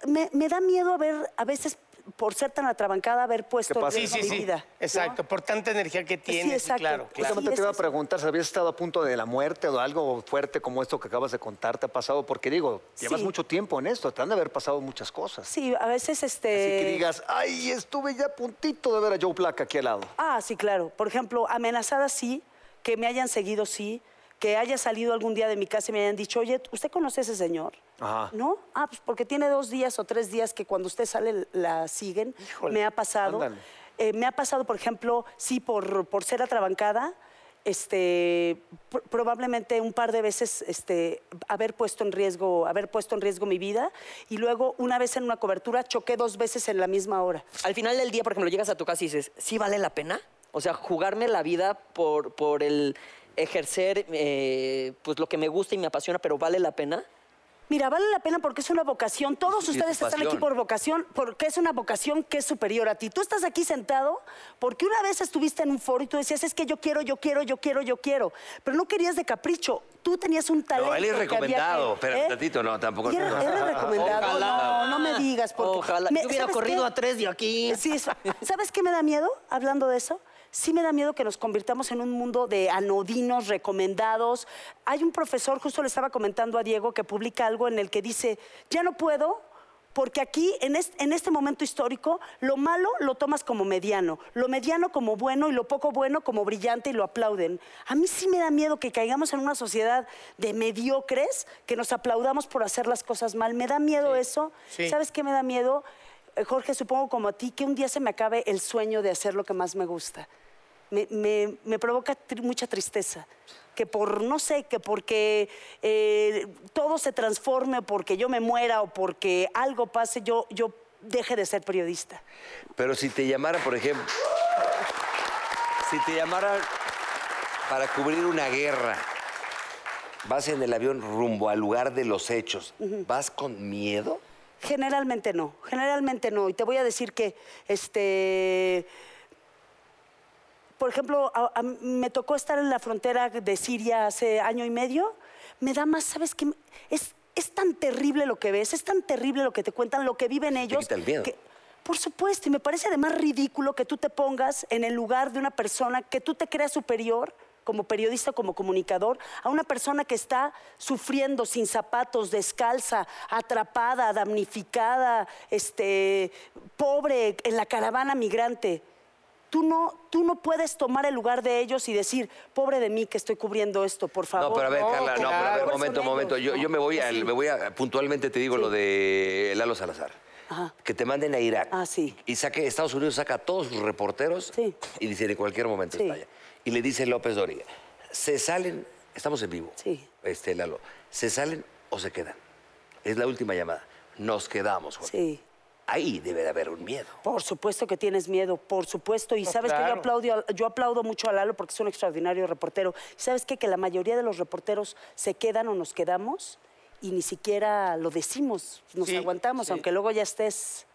S6: Me, me da miedo haber, a veces, por ser tan atrabancada, haber puesto en
S4: sí,
S6: riesgo
S4: sí,
S6: mi
S4: sí.
S6: vida. ¿no?
S4: Exacto, por tanta energía que tienes. sí, claro, claro.
S1: Justamente
S6: Sí,
S1: te iba a preguntar si habías estado a punto de la muerte o algo fuerte como esto que acabas de contar te ha pasado, porque digo, llevas
S6: Sí.
S1: mucho tiempo en esto, te han de haber pasado muchas cosas.
S6: Sí, a veces este.
S1: Así que digas, ay, estuve ya a puntito de ver a Joe Black aquí al lado.
S6: Ah, sí, claro. Por ejemplo, amenazada sí, que me hayan seguido sí, que haya salido algún día de mi casa y me hayan dicho, oye, ¿usted conoce a ese señor?
S1: Ajá.
S6: ¿No? Ah, pues porque tiene dos días o tres días que cuando usted sale la siguen.
S4: Híjole,
S6: me ha pasado. Eh, me ha pasado, por ejemplo, sí, por, por ser atrabancada, este, pr- probablemente un par de veces este, haber, puesto en riesgo, haber puesto en riesgo mi vida. Y luego, una vez en una cobertura, choqué dos veces en la misma hora.
S2: Al final del día, por ejemplo, llegas a tu casa y dices, ¿sí vale la pena? O sea, jugarme la vida por, por el ejercer eh, pues lo que me gusta y me apasiona, pero ¿vale la pena?
S6: Mira, vale la pena porque es una vocación. Todos
S3: Sí,
S6: ustedes están aquí por vocación, porque es una vocación que es superior a ti. Tú estás aquí sentado porque una vez estuviste en un foro y tú decías, es que yo quiero, yo quiero, yo quiero, yo quiero. Pero no querías de capricho. Tú tenías un talento.
S3: No, él es recomendado.
S6: que-
S3: Espera,
S6: ¿eh?
S3: tantito, no, tampoco.
S6: ¿Y era,
S3: no.
S6: era recomendado?
S2: Ojalá.
S6: No, no me digas. Porque
S2: Ojalá.
S6: me-
S2: Yo hubiera
S6: ¿sabes
S2: corrido
S6: qué?
S2: a tres de aquí.
S6: Sí, eso. ¿sabes qué me da miedo hablando de eso? Sí me da miedo que nos convirtamos en un mundo de anodinos, recomendados. Hay un profesor, justo le estaba comentando a Diego, que publica algo en el que dice, ya no puedo porque aquí, en este, en este momento histórico, lo malo lo tomas como mediano, lo mediano como bueno y lo poco bueno como brillante y lo aplauden. A mí sí me da miedo que caigamos en una sociedad de mediocres, que nos aplaudamos por hacer las cosas mal. Me da miedo eso.
S4: sí.
S6: ¿Sabes qué me da miedo? Eh, Jorge, supongo como a ti, que un día se me acabe el sueño de hacer lo que más me gusta. Me, me- me provoca tri- mucha tristeza. Que por, no sé, que porque eh, todo se transforme, porque yo me muera o porque algo pase, yo, yo deje de ser periodista.
S3: Pero si te llamara, por ejemplo, si te llamara para cubrir una guerra, vas en el avión rumbo al lugar de los hechos, ¿vas con miedo?
S6: Generalmente no, generalmente no. Y te voy a decir que, este, por ejemplo, a- a- me tocó estar en la frontera de Siria hace año y medio. Me da más, ¿sabes qué? Es, es tan terrible lo que ves, es tan terrible lo que te cuentan, lo que viven ellos.
S3: quita el miedo.
S6: que- por supuesto, y me parece además ridículo que tú te pongas en el lugar de una persona que tú te creas superior como periodista, como comunicador, a una persona que está sufriendo sin zapatos, descalza, atrapada, damnificada, este, pobre, en la caravana migrante. Tú no, tú no puedes tomar el lugar de ellos y decir, pobre de mí que estoy cubriendo esto, por favor.
S3: No, pero a ver, Carla, no, pero a ver, momento, momento. Yo, yo me voy a,
S6: Sí.
S3: me voy a, puntualmente te digo
S6: Sí.
S3: lo de Lalo Salazar.
S6: Ajá.
S3: Que te manden a Irak.
S6: Ah, sí.
S3: Y saque, Estados Unidos saca a todos sus reporteros
S6: Sí.
S3: y dice en cualquier momento
S6: Sí.
S3: Y le dice López Dóriga, se salen, estamos en vivo,
S6: Sí.
S3: este Lalo, ¿se salen o se quedan? Es la última llamada. Nos quedamos, Juan.
S6: Sí.
S3: Ahí debe de haber un miedo.
S6: Por supuesto que tienes miedo, por supuesto. Y sabes que yo aplaudo, yo aplaudo mucho a Lalo porque es un extraordinario reportero. ¿Y sabes qué? Que la mayoría de los reporteros se quedan o nos quedamos y ni siquiera lo decimos, nos
S4: Sí,
S6: aguantamos,
S4: sí.
S6: aunque luego ya estés,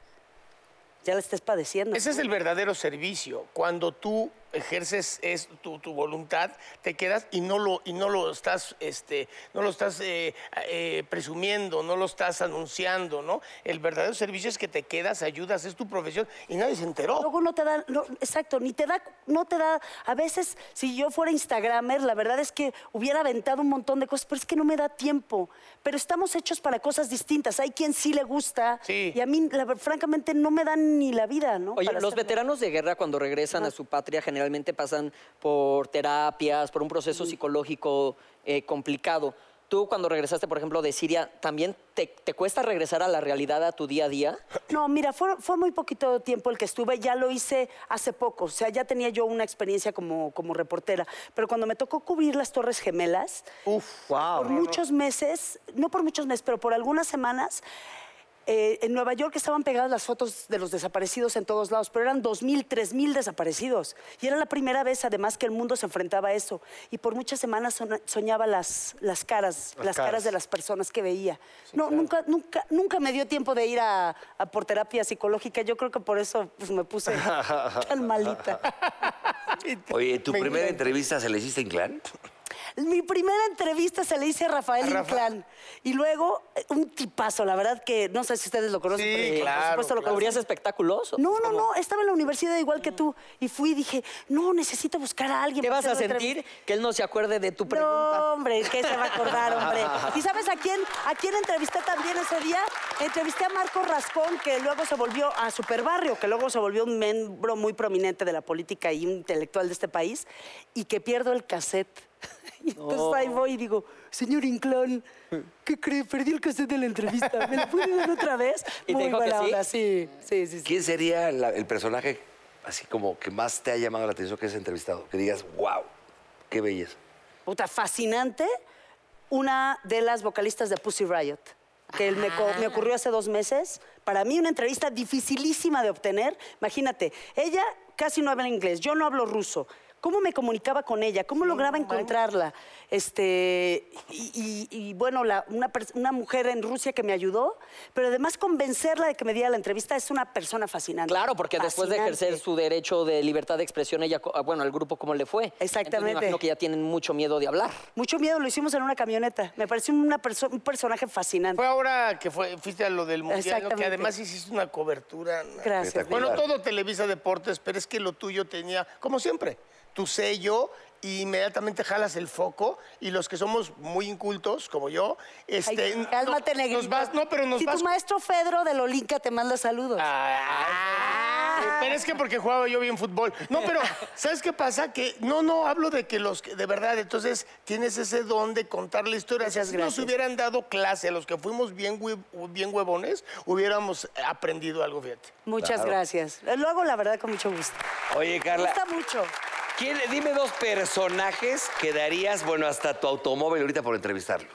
S6: ya la estés padeciendo.
S4: Ese es el verdadero servicio. Cuando tú ejerces es tu, tu voluntad, te quedas y no lo, y no lo estás, este, no lo estás eh, eh, presumiendo, no lo estás anunciando, ¿no? El verdadero servicio es que te quedas, ayudas, es tu profesión y nadie se enteró.
S6: Luego no te da, no, exacto, ni te da, no te da, a veces si yo fuera Instagramer, la verdad es que hubiera aventado un montón de cosas, pero es que no me da tiempo. Pero estamos hechos para cosas distintas. Hay quien sí le gusta
S4: Sí.
S6: y a mí, la francamente, no me dan ni la vida, ¿no?
S2: Oye,
S6: Para
S2: los
S6: hacerlo.
S2: veteranos de guerra cuando regresan a su patria generalmente pasan por terapias, por un proceso psicológico eh, complicado. Tú cuando regresaste, por ejemplo, de Siria, ¿también te, te cuesta regresar a la realidad, a tu día a día?
S6: No, mira, fue, fue muy poquito tiempo el que estuve, ya lo hice hace poco, o sea, ya tenía yo una experiencia como, como reportera, pero cuando me tocó cubrir las Torres Gemelas,
S4: Uf,
S6: por muchos meses, no por muchos meses, pero por algunas semanas, eh, en Nueva York estaban pegadas las fotos de los desaparecidos en todos lados, pero eran 2.000, 3.000 desaparecidos. Y era la primera vez, además, que el mundo se enfrentaba a eso. Y por muchas semanas soñaba las, las caras, las, caras.
S1: caras.
S6: de las personas que veía. no, nunca, nunca, nunca me dio tiempo de ir a, a por terapia psicológica. Yo creo que por eso pues, me puse tan malita.
S3: Oye, ¿tu
S4: Me
S3: primera
S4: encanta.
S3: entrevista se la hiciste en clan?
S6: Mi primera entrevista se le hice a Rafael
S4: A Rafa-
S6: Inclán. Y luego, eh, un tipazo, la verdad que no sé si ustedes lo conocen.
S4: Sí,
S6: pero
S4: claro,
S6: Por supuesto lo
S4: claro.
S2: ¿Cubrías
S6: conocen.
S2: espectáculos? o
S6: No, no,
S2: cómo?
S6: no, estaba en la universidad igual que tú. Y fui y dije, no, necesito buscar a alguien.
S2: ¿Qué vas a sentir
S6: entrevista".
S2: que él no se acuerde de tu pregunta?
S6: No, hombre, ¿qué se va a acordar, hombre? ¿Y sabes a quién, a quién entrevisté también ese día? Entrevisté a Marco Rascón, que luego se volvió a Superbarrio, que luego se volvió un miembro muy prominente de la política y un intelectual de este país, y que pierdo el cassette. Y entonces ahí voy y digo, señor Inclán, ¿qué cree? Perdí el cassette de la entrevista. ¿Me lo puede dar otra vez?
S2: ¿Y te
S6: muy
S2: dijo que
S6: buena
S2: sí?
S6: onda, sí, sí, sí. sí.
S3: ¿Quién sería la- el personaje así como que más te ha llamado la atención que has entrevistado? Que digas, wow, qué belleza.
S6: puta, fascinante, una de las vocalistas de Pussy Riot, que me, co- me ocurrió hace dos meses. Para mí una entrevista dificilísima de obtener. Imagínate, ella casi no habla inglés, yo no hablo ruso. ¿Cómo me comunicaba con ella? ¿Cómo lograba encontrarla? Este, y, y- y, bueno, la- una, una mujer en Rusia que me ayudó, pero además convencerla de que me diera la entrevista es una persona fascinante.
S2: Claro, porque después de ejercer su derecho de libertad de expresión, ella, bueno, al grupo cómo le fue. Entonces,
S6: Exactamente.
S2: me imagino que ya tienen mucho miedo de hablar.
S6: Mucho miedo, lo hicimos en una camioneta. Me pareció una perso- un personaje fascinante.
S4: Fue ahora que fue, fuiste a lo del mundial, ¿no? que además hiciste una cobertura.
S6: Gracias.
S4: Bueno, todo Televisa Deportes, pero es que lo tuyo tenía, como siempre, tu sello y inmediatamente jalas el foco y los que somos muy incultos, como yo, este...
S6: Ay, cálmate,
S4: no, nos vas, no, pero nos
S6: si
S4: vas...
S6: tu maestro Fedro de Lolinca te manda saludos.
S4: Ay, pero es que porque jugaba yo bien fútbol. No, pero ¿sabes qué pasa? Que no, no, hablo de que los que de verdad, entonces tienes ese don de contar la historia.
S6: Muchas
S4: si nos
S6: gracias.
S4: hubieran dado clase a los que fuimos bien, bien huevones, hubiéramos aprendido algo, fíjate.
S6: Muchas gracias. Lo hago, la verdad, con mucho gusto.
S3: Oye,
S6: Me
S3: Carla,
S6: gusta mucho.
S3: ¿Quién- dime dos personajes que darías, bueno, hasta tu automóvil ahorita por entrevistarlos.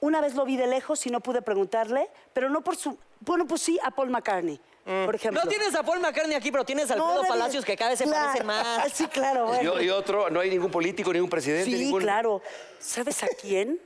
S6: Una vez lo vi de lejos y no pude preguntarle, pero no por su... Bueno, pues sí, a Paul McCartney, por ejemplo.
S2: No tienes a Paul McCartney aquí, pero tienes a
S6: No,
S2: Alfredo
S6: debe-
S2: Palacios, que cada vez se
S6: Claro.
S2: parece más.
S6: Sí, claro, bueno.
S3: Y, y otro, no hay ningún político, ningún presidente,
S6: Sí,
S3: ningún...
S6: claro. ¿Sabes a quién?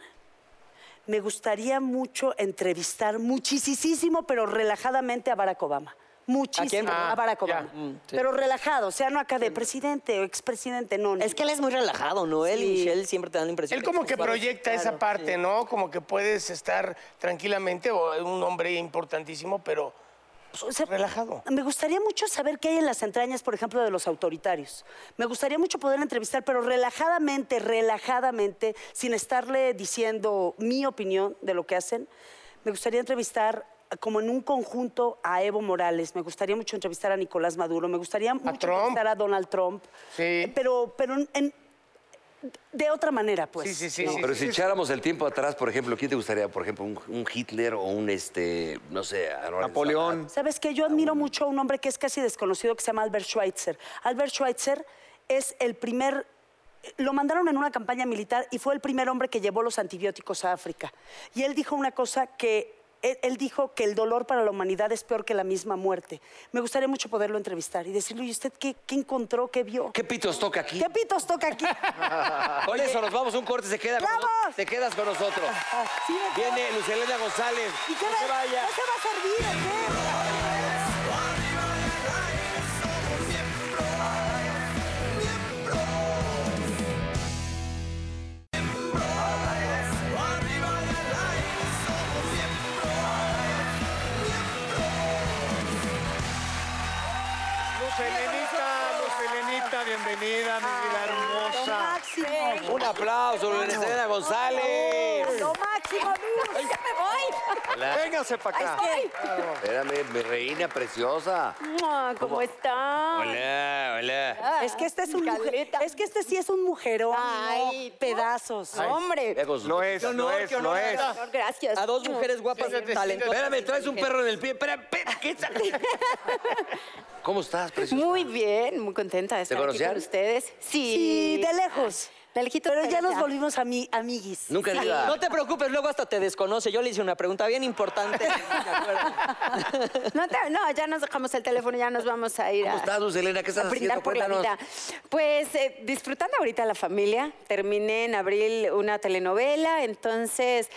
S6: Me gustaría mucho entrevistar muchísimo, pero relajadamente a Barack Obama. Muchísimo.
S2: quién?
S6: A,
S4: Ah,
S6: Barack
S4: ya.
S6: Obama. Pero relajado, o sea, no acá de presidente o expresidente, no. no.
S2: Es que él es muy relajado, ¿no? Él y
S6: Sí.
S2: Michelle siempre te dan la impresión.
S4: Él como que proyecta esa parte, ¿no? Como que puedes estar tranquilamente, o un hombre importantísimo, pero
S6: O sea,
S4: relajado.
S6: Me gustaría mucho saber qué hay en las entrañas, por ejemplo, de los autoritarios. Me gustaría mucho poder entrevistar, pero relajadamente, relajadamente, sin estarle diciendo mi opinión de lo que hacen. Me gustaría entrevistar como en un conjunto a Evo Morales, me gustaría mucho entrevistar a Nicolás Maduro, me gustaría mucho
S4: Trump.
S6: entrevistar a Donald Trump,
S4: Sí.
S6: pero, pero en- en- de otra manera, pues.
S4: Sí, sí, sí,
S6: ¿no?
S4: sí.
S3: Pero si echáramos el tiempo atrás, por ejemplo, ¿quién te gustaría? Por ejemplo, un, un Hitler o un, este, no sé,
S1: Napoleón.
S6: ¿Sabes qué? Yo admiro mucho a un hombre que es casi desconocido que se llama Albert Schweitzer. Albert Schweitzer es el primer... Lo mandaron en una campaña militar y fue el primer hombre que llevó los antibióticos a África. Y él dijo una cosa que... Él, él dijo que el dolor para la humanidad es peor que la misma muerte. Me gustaría mucho poderlo entrevistar y decirle, ¿y usted qué, qué encontró, qué vio?
S3: ¿Qué pitos toca aquí?
S6: ¿Qué pitos toca aquí?
S3: Con eso nos vamos un corte, se queda con
S6: ¡Vamos!
S3: nosotros. Te quedas con nosotros.
S6: Sí.
S3: Viene Lucelena González.
S6: ¿Y qué
S3: no se vaya.
S6: ¿Qué se va a servir qué?
S1: Véngase para acá.
S3: Espérame, mi reina preciosa.
S7: Mua, ¿Cómo está?
S3: Hola, hola.
S6: Es que este es un mujer,
S7: Caleta.
S6: es que este sí es un mujerón,
S7: Ay,
S6: no pedazos.
S7: ¡Hombre!
S1: Lo es, lo es,
S2: qué
S1: lo
S2: honor.
S1: es.
S7: No, gracias.
S2: A dos mujeres guapas, talentosas.
S3: Espérame, traes un perro en el pie. Espera, espera, ¿qué está? ¿Cómo estás, preciosa?
S7: Muy bien, muy contenta de estar aquí con ustedes.
S6: Sí,
S7: Sí.
S6: de lejos. Pero ya nos volvimos ami- amiguis.
S3: Nunca
S2: Sí,
S3: diga.
S2: No te preocupes, luego hasta te desconoce. Yo le hice una pregunta bien importante.
S7: No, te- no, ya nos dejamos el teléfono, ya nos vamos a ir
S3: ¿Cómo
S7: a,
S3: estás, Luz Elena? ¿Qué estás haciendo?
S7: por la vida. Pues eh, disfrutando ahorita la familia. Terminé en abril una telenovela, entonces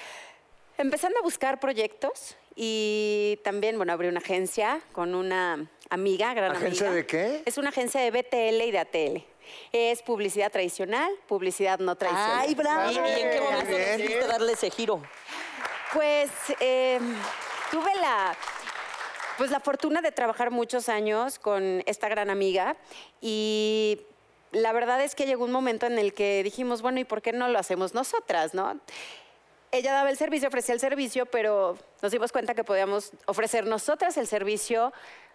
S7: empezando a buscar proyectos y también, bueno, abrí una agencia con una amiga, gran
S1: ¿Agencia
S7: amiga.
S1: de qué?
S7: Es una agencia de BTL y de ATL. Es publicidad tradicional, publicidad no tradicional.
S6: Ay, bravo.
S2: ¿Y, y en qué momento decidiste darle ese giro?
S7: Pues eh, tuve la, pues la fortuna de trabajar muchos años con esta gran amiga y la verdad es que llegó un momento en el que dijimos, bueno, ¿y por qué no lo hacemos nosotras, no? Ella daba el servicio, ofrecía el servicio, pero nos dimos cuenta que podíamos ofrecer nosotras el servicio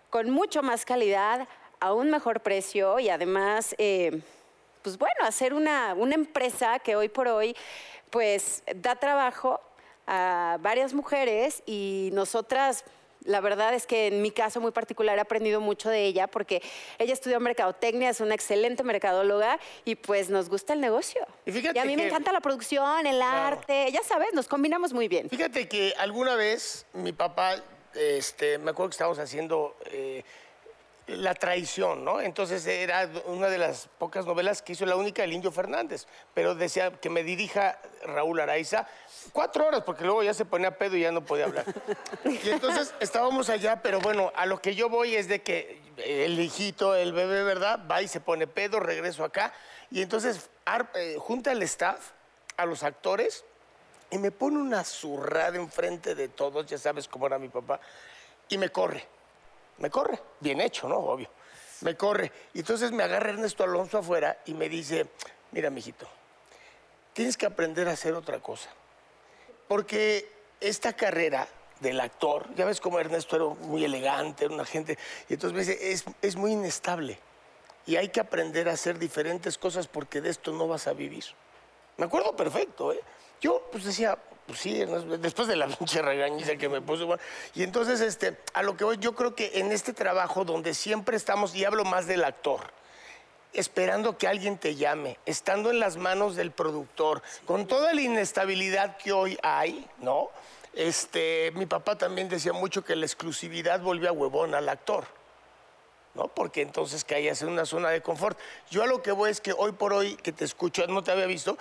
S7: con mucho más calidad, a un mejor precio y además, eh, pues bueno, hacer una, una empresa que hoy por hoy, pues da trabajo a varias mujeres y nosotras... La verdad es que en mi caso muy particular he aprendido mucho de ella porque ella estudió mercadotecnia, es una excelente mercadóloga y pues nos gusta el negocio.
S4: Y fíjate
S7: a mí me encanta la producción, el arte, ya sabes, nos combinamos muy bien.
S4: Fíjate que alguna vez mi papá, este, me acuerdo que estábamos haciendo eh, La traición, ¿no? Entonces era una de las pocas novelas que hizo la única el Indio Fernández, pero decía que me dirija Raúl Araiza cuatro horas, porque luego ya se ponía pedo y ya no podía hablar. Y entonces estábamos allá, pero bueno, a lo que yo voy es de que el hijito, el bebé, ¿verdad? Va y se pone pedo, regreso acá, y entonces eh, junta el staff, a los actores, y me pone una zurrada enfrente de todos, ya sabes cómo era mi papá, y me corre. Me corre, bien hecho, ¿no? Obvio. Me corre. Y entonces me agarra Ernesto Alonso afuera y me dice, mira, mijito, tienes que aprender a hacer otra cosa. Porque esta carrera del actor, ya ves cómo Ernesto era muy elegante, era una gente, y entonces me dice, es, es muy inestable. Y hay que aprender a hacer diferentes cosas porque de esto no vas a vivir. Me acuerdo perfecto, ¿eh? Yo pues decía, pues sí, después de la pinche regañiza que me puso. bueno, y entonces, este, a lo que voy, yo creo que en este trabajo donde siempre estamos, y hablo más del actor, esperando que alguien te llame, estando en las manos del productor, con toda la inestabilidad que hoy hay, ¿no? Este, mi papá también decía mucho que la exclusividad volvía huevón al actor. ¿no? Porque entonces caías en una zona de confort. Yo a lo que voy es que hoy por hoy, que te escucho, no te había visto,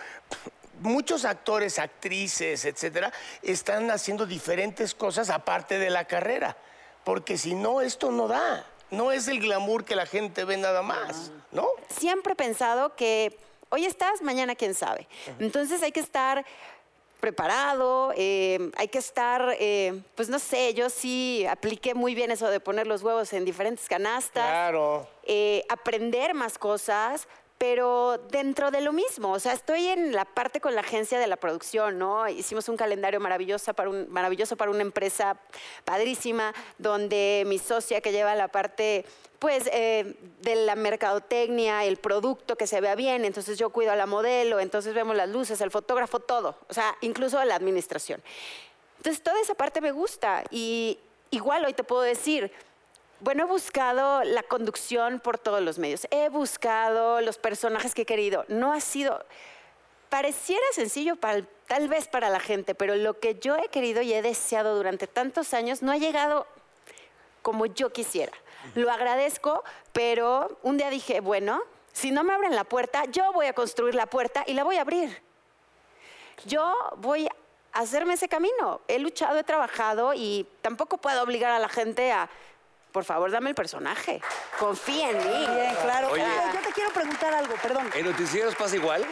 S4: muchos actores, actrices, etcétera, están haciendo diferentes cosas aparte de la carrera. Porque si no, esto no da. No es el glamour que la gente ve nada más, ¿no?
S7: siempre he pensado que hoy estás, mañana quién sabe. Entonces hay que estar preparado, eh, hay que estar, eh, pues no sé, yo sí apliqué muy bien eso de poner los huevos en diferentes canastas,
S4: Claro.
S7: eh, aprender más cosas, pero dentro de lo mismo. O sea, estoy en la parte con la agencia de la producción, ¿no? Hicimos un calendario maravilloso para, un, maravilloso para una empresa padrísima, donde mi socia que lleva la parte, pues, eh, de la mercadotecnia, el producto que se vea bien, entonces yo cuido a la modelo, entonces vemos las luces, el fotógrafo, todo. O sea, incluso la administración. Entonces, toda esa parte me gusta. Y igual hoy te puedo decir, bueno, he buscado la conducción por todos los medios. He buscado los personajes que he querido. No ha sido... Pareciera sencillo para, tal vez para la gente, pero lo que yo he querido y he deseado durante tantos años no ha llegado como yo quisiera. Lo agradezco, pero un día dije, bueno, si no me abren la puerta, yo voy a construir la puerta y la voy a abrir yo voy a hacerme ese camino. He luchado, he trabajado y tampoco puedo obligar a la gente a, por favor, dame el personaje. Confía en mí.
S6: Bien, claro.
S3: Oye.
S6: Yo te quiero preguntar algo, perdón.
S3: ¿En noticieros pasa igual?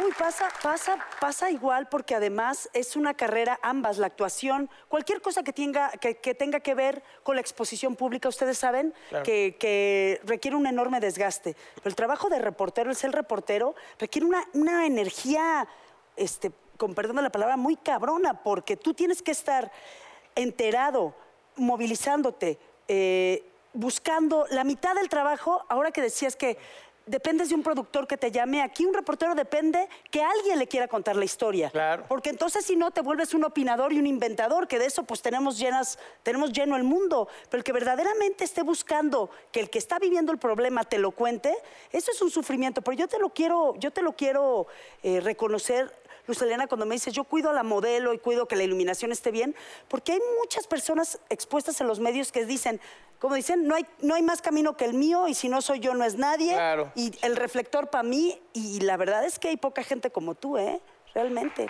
S6: Uy, pasa, pasa, pasa igual porque además es una carrera ambas, la actuación, cualquier cosa que tenga que, que tenga que ver con la exposición pública, ustedes saben que, que requiere un enorme desgaste. Pero el trabajo de reportero, el ser reportero, requiere una, una energía, este, con perdón de la palabra, muy cabrona, porque tú tienes que estar enterado, movilizándote, eh, buscando la mitad del trabajo, ahora que decías que dependes de un productor que te llame. Aquí un reportero depende que alguien le quiera contar la historia.
S4: Claro.
S6: Porque entonces si no te vuelves un opinador y un inventador, que de eso pues tenemos llenas, tenemos lleno el mundo. Pero el que verdaderamente esté buscando que el que está viviendo el problema te lo cuente, eso es un sufrimiento. Pero yo te lo quiero, yo te lo quiero eh, reconocer Luz Elena, cuando me dices, yo cuido a la modelo y cuido que la iluminación esté bien, porque hay muchas personas expuestas en los medios que dicen, como dicen, no hay, no hay más camino que el mío y si no soy yo no es nadie.
S4: Claro.
S6: Y el reflector para mí, y la verdad es que hay poca gente como tú, ¿eh? Realmente.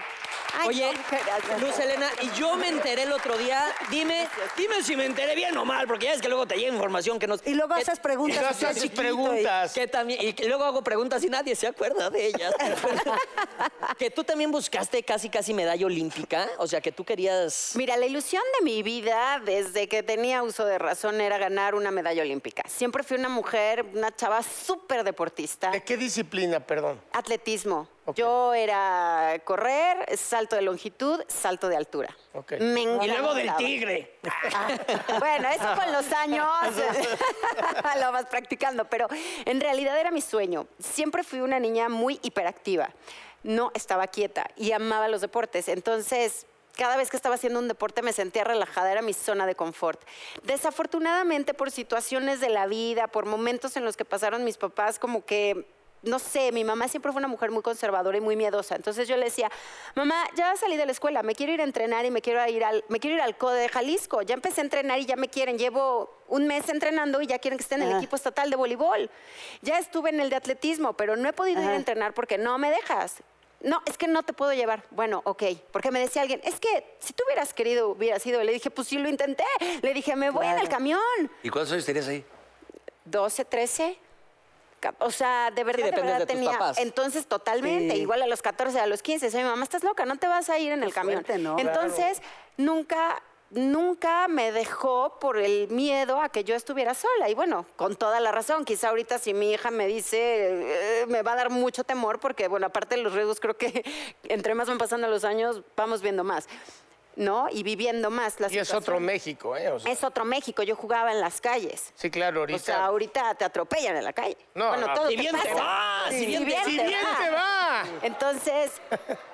S7: Ay,
S2: Oye,
S7: no, gracias.
S2: Luz Elena, y yo me enteré el otro día, dime, dime si me enteré bien o mal, porque ya es que luego te llega información que no...
S6: Y luego haces preguntas.
S4: Y luego
S6: y
S4: haces
S6: chiquito, y-
S4: preguntas.
S2: Que también, y que luego hago preguntas y nadie se acuerda de ellas. que tú también buscaste casi, casi medalla olímpica. O sea, que tú querías.
S7: Mira, la ilusión de mi vida desde que tenía uso de razón era ganar una medalla olímpica. Siempre fui una mujer, una chava súper deportista.
S4: ¿De qué disciplina, perdón?
S7: Atletismo. Yo era correr, salto de longitud, salto de altura. Me
S2: Y luego del tigre.
S7: Bueno, eso con los años lo vas practicando, pero en realidad era mi sueño. Siempre fui una niña muy hiperactiva. No estaba quieta y amaba los deportes. Entonces, cada vez que estaba haciendo un deporte me sentía relajada, era mi zona de confort. Desafortunadamente, por situaciones de la vida, por momentos en los que pasaron mis papás, como que no sé, mi mamá siempre fue una mujer muy conservadora y muy miedosa. Entonces yo le decía, mamá, ya salí de la escuela, me quiero ir a entrenar y me quiero ir al, me quiero ir al CODE de Jalisco. Ya empecé a entrenar y ya me quieren. Llevo un mes entrenando y ya quieren que esté en el
S6: Ajá.
S7: equipo estatal de voleibol. Ya estuve en el de atletismo, pero no he podido ir a entrenar porque no me dejas. No, es que no te puedo llevar. Bueno, ok. Porque me decía alguien, es que si tú hubieras querido, hubieras ido. Le dije, pues sí lo intenté. Le dije, me voy en el camión.
S3: ¿Y cuántos años tenías ahí?
S7: 12, 13. O sea, de verdad, de
S2: dependes
S7: verdad
S2: de tus
S7: tenía.
S2: papás.
S7: Entonces, totalmente.
S6: Sí.
S7: Igual a los 14, a los 15. Decía, mi mamá, estás loca, no te vas a ir en el camión.
S6: suerte, ¿no?
S7: Entonces, nunca, nunca me dejó por el miedo a que yo estuviera sola. Y bueno, con toda la razón. Quizá ahorita si mi hija me dice, eh, me va a dar mucho temor porque, bueno, aparte de los riesgos, creo que entre más van pasando los años, vamos viendo más. ¿No? Y viviendo más la
S4: Y es otro. México, ¿eh? O sea,
S7: Es otro México. Yo jugaba en las calles.
S4: sí, claro, ahorita.
S7: O sea, ahorita te atropellan en la calle.
S4: No,
S7: bueno,
S4: no.
S7: todo
S2: Si
S7: te
S2: bien te va, si bien te-
S4: ¡Si bien te va!
S7: Entonces,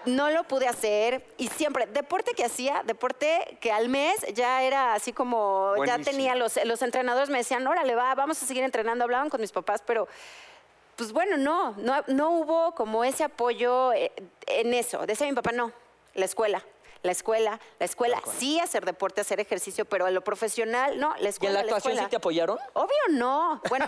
S7: no lo pude hacer y siempre, deporte que hacía, deporte que al mes ya era así como, ya tenía los, los entrenadores me decían, órale, va, vamos a seguir entrenando, hablaban con mis papás, pero pues bueno, no, no, no hubo como ese apoyo eh, en eso. Decía mi papá, no, la escuela. La escuela, la escuela, sí hacer deporte, hacer ejercicio, pero en lo profesional, no, la
S2: ¿Y en
S7: escuela.
S2: la actuación sí
S7: escuela.
S2: te apoyaron?
S7: Obvio no. Bueno,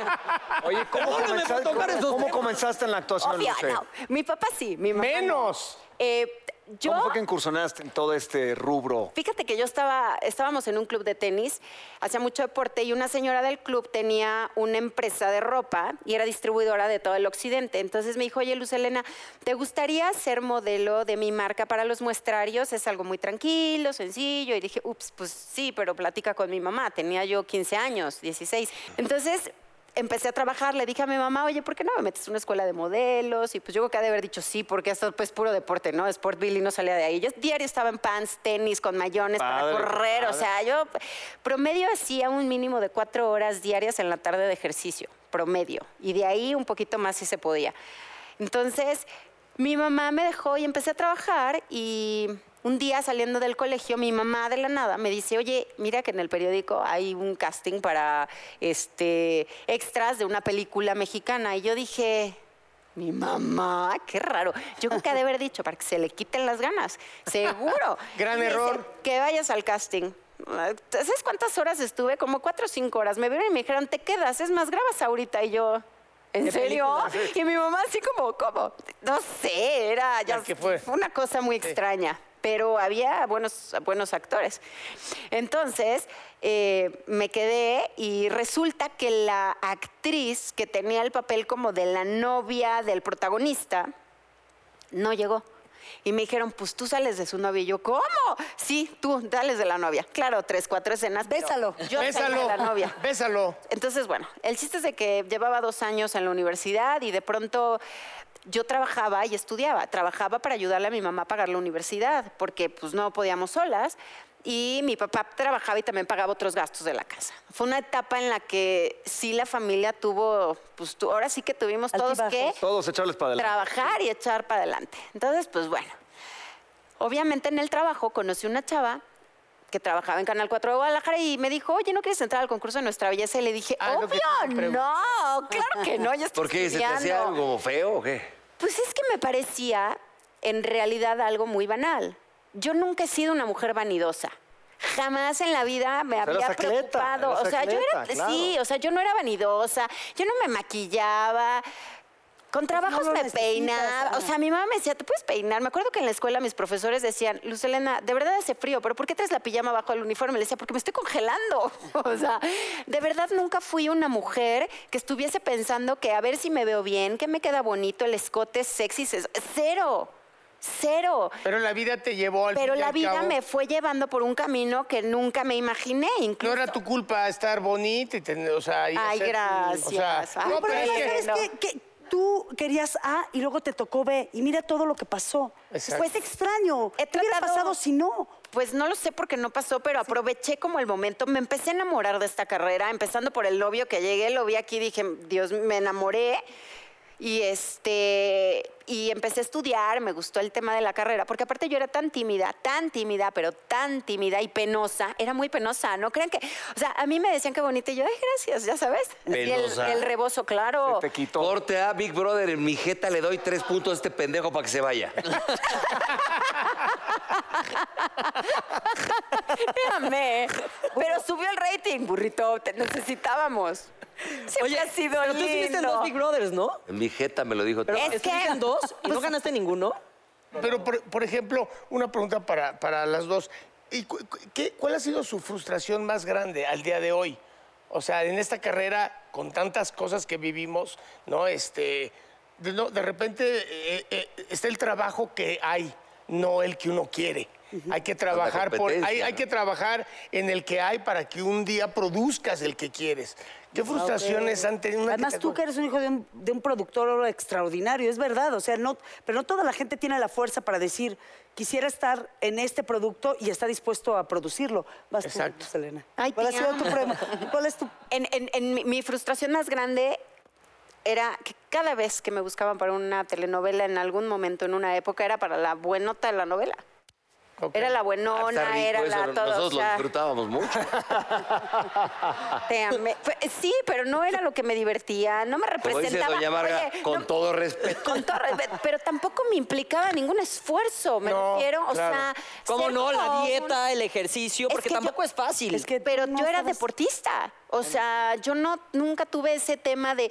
S1: Oye, ¿cómo, comenzaste, cómo- comenzaste en la actuación,
S7: obvio no. Mi papá sí, mi mamá no.
S4: Menos.
S7: Eh, yo,
S1: ¿Cómo fue que incursionaste en todo este rubro?
S7: Fíjate que yo estaba, estábamos en un club de tenis, hacía mucho deporte y una señora del club tenía una empresa de ropa y era distribuidora de todo el occidente. Entonces me dijo, oye Luz Elena, ¿te gustaría ser modelo de mi marca para los muestrarios? Es algo muy tranquilo, sencillo. Y dije, ups, pues sí, pero platica con mi mamá. Tenía yo 15 años, 16. Entonces empecé a trabajar, le dije a mi mamá, oye, ¿por qué no me metes en una escuela de modelos? Y pues yo creo que ha de haber dicho sí, porque esto pues puro deporte, ¿no? Sport Billy no salía de ahí. Yo diario estaba en pants, tenis, con mayones
S1: Padre,
S7: para correr. O sea, yo promedio hacía un mínimo de cuatro horas diarias en la tarde de ejercicio, promedio. Y de ahí un poquito más si se podía. Entonces, mi mamá me dejó y empecé a trabajar y un día saliendo del colegio, mi mamá de la nada me dice, oye, mira que en el periódico hay un casting para este, extras de una película mexicana. Y yo dije, mi mamá, qué raro. Yo creo que ha de haber dicho para que se le quiten las ganas. Seguro.
S4: Gran
S7: Y me dice,
S4: error.
S7: que vayas al casting. ¿Sabes cuántas horas estuve? Como cuatro o cinco horas. Me vieron y me dijeron, te quedas, es más, grabas ahorita. Y yo, ¿en serio? Y mi mamá así como, ¿cómo? No sé, era ya, una cosa muy extraña. Pero había buenos, buenos actores. Entonces, eh, me quedé y resulta que la actriz que tenía el papel como de la novia del protagonista no llegó. Y me dijeron, pues tú sales de su novia. Y yo, ¿cómo? Sí, tú, dales de la novia. Claro, tres, cuatro escenas.
S6: Bésalo.
S7: Yo salí
S4: Bésalo.
S7: de la novia.
S4: Bésalo.
S7: Entonces, bueno, el chiste es de que llevaba dos años en la universidad y de pronto yo trabajaba y estudiaba. Trabajaba para ayudarle a mi mamá a pagar la universidad, porque pues no podíamos solas. y mi papá trabajaba y también pagaba otros gastos de la casa. Fue una etapa en la que sí la familia tuvo, pues tu- ahora sí que tuvimos todos que.
S1: Todos echarles para adelante.
S7: trabajar y echar para adelante. Entonces, pues bueno, obviamente en el trabajo conocí una chava que trabajaba en Canal 4 de Guadalajara y me dijo, oye, ¿no quieres entrar al concurso de Nuestra Belleza? Y le dije,
S4: Ah,
S7: obvio, no, claro que no, ya estoy
S3: ¿Por qué? ¿Se te hacía
S7: estudiando".
S3: algo feo o qué?
S7: Pues es que me parecía en realidad algo muy banal. Yo nunca he sido una mujer vanidosa. Jamás en la vida me había
S1: atleta,
S7: preocupado. O sea, yo era, sí, o sea, yo no era vanidosa, yo no me maquillaba. Con trabajos me peinaba. O sea, mi mamá me decía, ¿te puedes peinar? Me acuerdo que en la escuela mis profesores decían, Luz Elena, de verdad hace frío, pero ¿por qué traes la pijama bajo el uniforme? Le decía, porque me estoy congelando. O sea, de verdad nunca fui una mujer que estuviese pensando que a ver si me veo bien, que me queda bonito, el escote sexy. se- Cero. Cero.
S4: Pero la vida te llevó al
S7: Pero la
S4: al
S7: vida
S4: cabo.
S7: me fue llevando por un camino que nunca me imaginé.
S4: No
S7: Incluso.
S4: era tu culpa estar bonita y tener, o sea... y
S7: Ay,
S4: hacer-
S7: gracias.
S4: O sea,
S7: Ay,
S4: no,
S6: Pero
S4: es. Que
S6: tú querías A y luego te tocó B. Y mira todo lo que pasó.
S4: Exacto.
S6: Fue extraño.
S7: He
S6: ¿Qué hubiera
S7: tratado-
S6: pasado si no?
S7: Pues no lo sé porque no pasó, pero aproveché como el momento. Me empecé a enamorar de esta carrera, empezando por el novio que llegué, lo vi aquí, dije, Dios, me enamoré. Y este y empecé a estudiar, me gustó el tema de la carrera, porque aparte yo era tan tímida, tan tímida, pero tan tímida y penosa, era muy penosa, ¿no crean que? O sea, a mí me decían que bonita y yo, ay, gracias, ya sabes. Y el, el rebozo, claro.
S1: Te quito.
S3: Corte a Big Brother, en mi jeta le doy tres puntos a este pendejo para que se vaya.
S7: Espérame. Pero subió el rating, burrito, te necesitábamos. Siempre
S2: Oye,
S7: ha sido
S2: pero tú estuviste en
S7: lindo.
S2: dos Big Brothers, ¿no?
S3: En mi jeta me lo dijo.
S2: Pero
S7: Es que-
S2: en dos y no ganaste ninguno.
S4: Pero, por, por ejemplo, una pregunta para, para las dos. ¿Y cu- qué- ¿Cuál ha sido su frustración más grande al día de hoy? O sea, en esta carrera, con tantas cosas que vivimos, ¿no? Este, de, no- de repente eh, eh, está el trabajo que hay, no el que uno quiere. Hay que trabajar por, hay, que trabajar en el que hay para que un día produzcas el que quieres. ¿Qué frustraciones han tenido? Una que
S6: Además,
S4: te
S6: tú que eres un hijo de un, de un productor extraordinario, es verdad. O sea, no, pero no toda la gente tiene la fuerza para decir, quisiera estar en este producto y está dispuesto a producirlo. Vas tú,
S4: Exacto.
S6: Selena.
S7: Ay,
S6: ¿Cuál ha sido tu problema? ¿Cuál es tu
S7: En, en- en mi, mi frustración más grande era que cada vez que me buscaban para una telenovela en algún momento, en una época, era para la buenota de la novela. Era la buenona,
S3: rico
S7: era
S3: eso,
S7: la todo.
S3: Nosotros
S7: o sea,
S3: lo disfrutábamos mucho.
S7: te amé. Sí, pero no era lo que me divertía, no me
S3: Como dice
S7: representaba.
S3: Doña Marga,
S7: Oye,
S3: con
S7: no-
S3: todo respeto.
S7: con todo respeto, pero tampoco me implicaba ningún esfuerzo, me
S4: No,
S7: refiero, o
S4: claro.
S7: sea...
S2: ¿Cómo no? La dieta, el ejercicio,
S7: Es
S2: porque
S7: yo-
S2: tampoco es fácil.
S6: Es que
S7: Pero
S6: no
S7: yo era deportista, o sea, yo no nunca tuve ese tema de...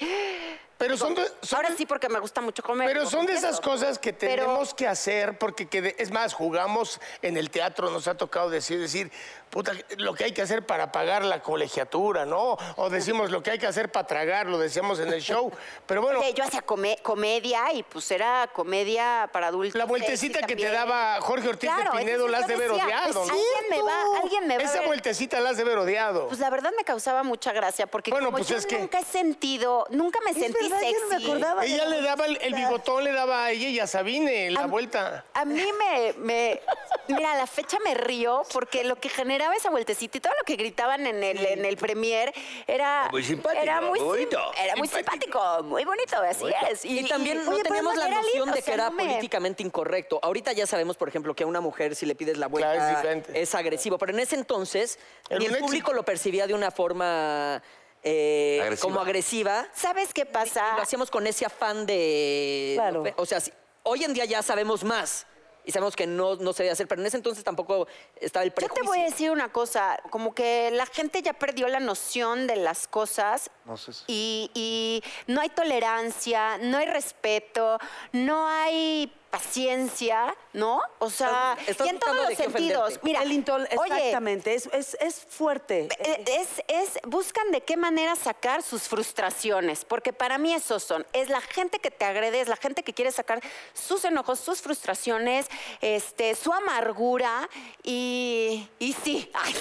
S4: Pero son, de- son
S7: Ahora
S4: de-
S7: sí, porque me gusta mucho comer.
S4: Pero son de esas cosas que
S7: Pero-
S4: tenemos que hacer porque que de- es más, jugamos en el teatro, nos ha tocado decir, decir, puta, lo que hay que hacer para pagar la colegiatura, ¿no? O decimos lo que hay que hacer para tragar, lo decíamos en el show. Pero bueno,
S7: Oye, yo hacía come- comedia y pues era comedia para adultos.
S4: la vueltecita que te daba Jorge Ortiz
S7: Claro,
S4: de Pinedo la has de haber odiado,
S7: "Es
S4: ¿no?
S7: Alguien me va, alguien me va a
S4: Esa
S7: ver".
S4: vueltecita la has de haber odiado.
S7: Pues la verdad me causaba mucha gracia porque
S4: Bueno,
S7: como
S4: pues
S7: yo
S4: es que-
S7: nunca he sentido, nunca me
S6: Es
S7: sentí
S6: verdad, yo no me
S7: sexy.
S6: acordaba
S4: Ella
S6: la
S4: le daba el, el bigotón, le daba a ella y a Sabine la vuelta.
S7: A mí me, me- Mira, a la fecha me río porque lo que esa vueltecita y todo lo que gritaban en el, en el premier era...
S3: Muy simpático,
S7: Era muy,
S3: muy
S7: sim-
S3: bonito.
S7: Era muy simpático, muy bonito, así es.
S2: Y, también no
S7: oye,
S2: teníamos la noción
S7: lindo,
S2: de
S7: o
S2: que
S7: sea,
S2: era
S7: no me-
S2: políticamente incorrecto. Ahorita ya sabemos, por ejemplo, que a una mujer si le pides la vuelta
S4: Claro, es
S2: agresivo, pero en ese entonces ni
S4: un
S2: el público
S4: éxito.
S2: lo percibía de una forma eh,
S3: Agresiva.
S2: como agresiva.
S7: ¿Sabes qué
S2: Y
S7: pasa?
S2: lo hacíamos con ese afán de...
S6: Claro.
S2: O sea, si- hoy en día ya sabemos más y sabemos que no, no se debe hacer, pero en ese entonces tampoco estaba el
S7: Yo
S2: prejuicio.
S7: te voy a decir una cosa, como que la gente ya perdió la noción de las cosas
S1: No sé si-
S7: y, y no hay tolerancia, no hay respeto, no hay paciencia, ¿no? O sea,
S2: Estás- estás
S7: y en todos los sentidos. Mira,
S6: el intol-
S7: oye,
S6: exactamente, es, es, es fuerte.
S7: eh, es, es, buscan de qué manera sacar sus frustraciones, porque para mí esos son, es la gente que te agrede, es la gente que quiere sacar sus enojos, sus frustraciones, este, su amargura y, y sí, ay,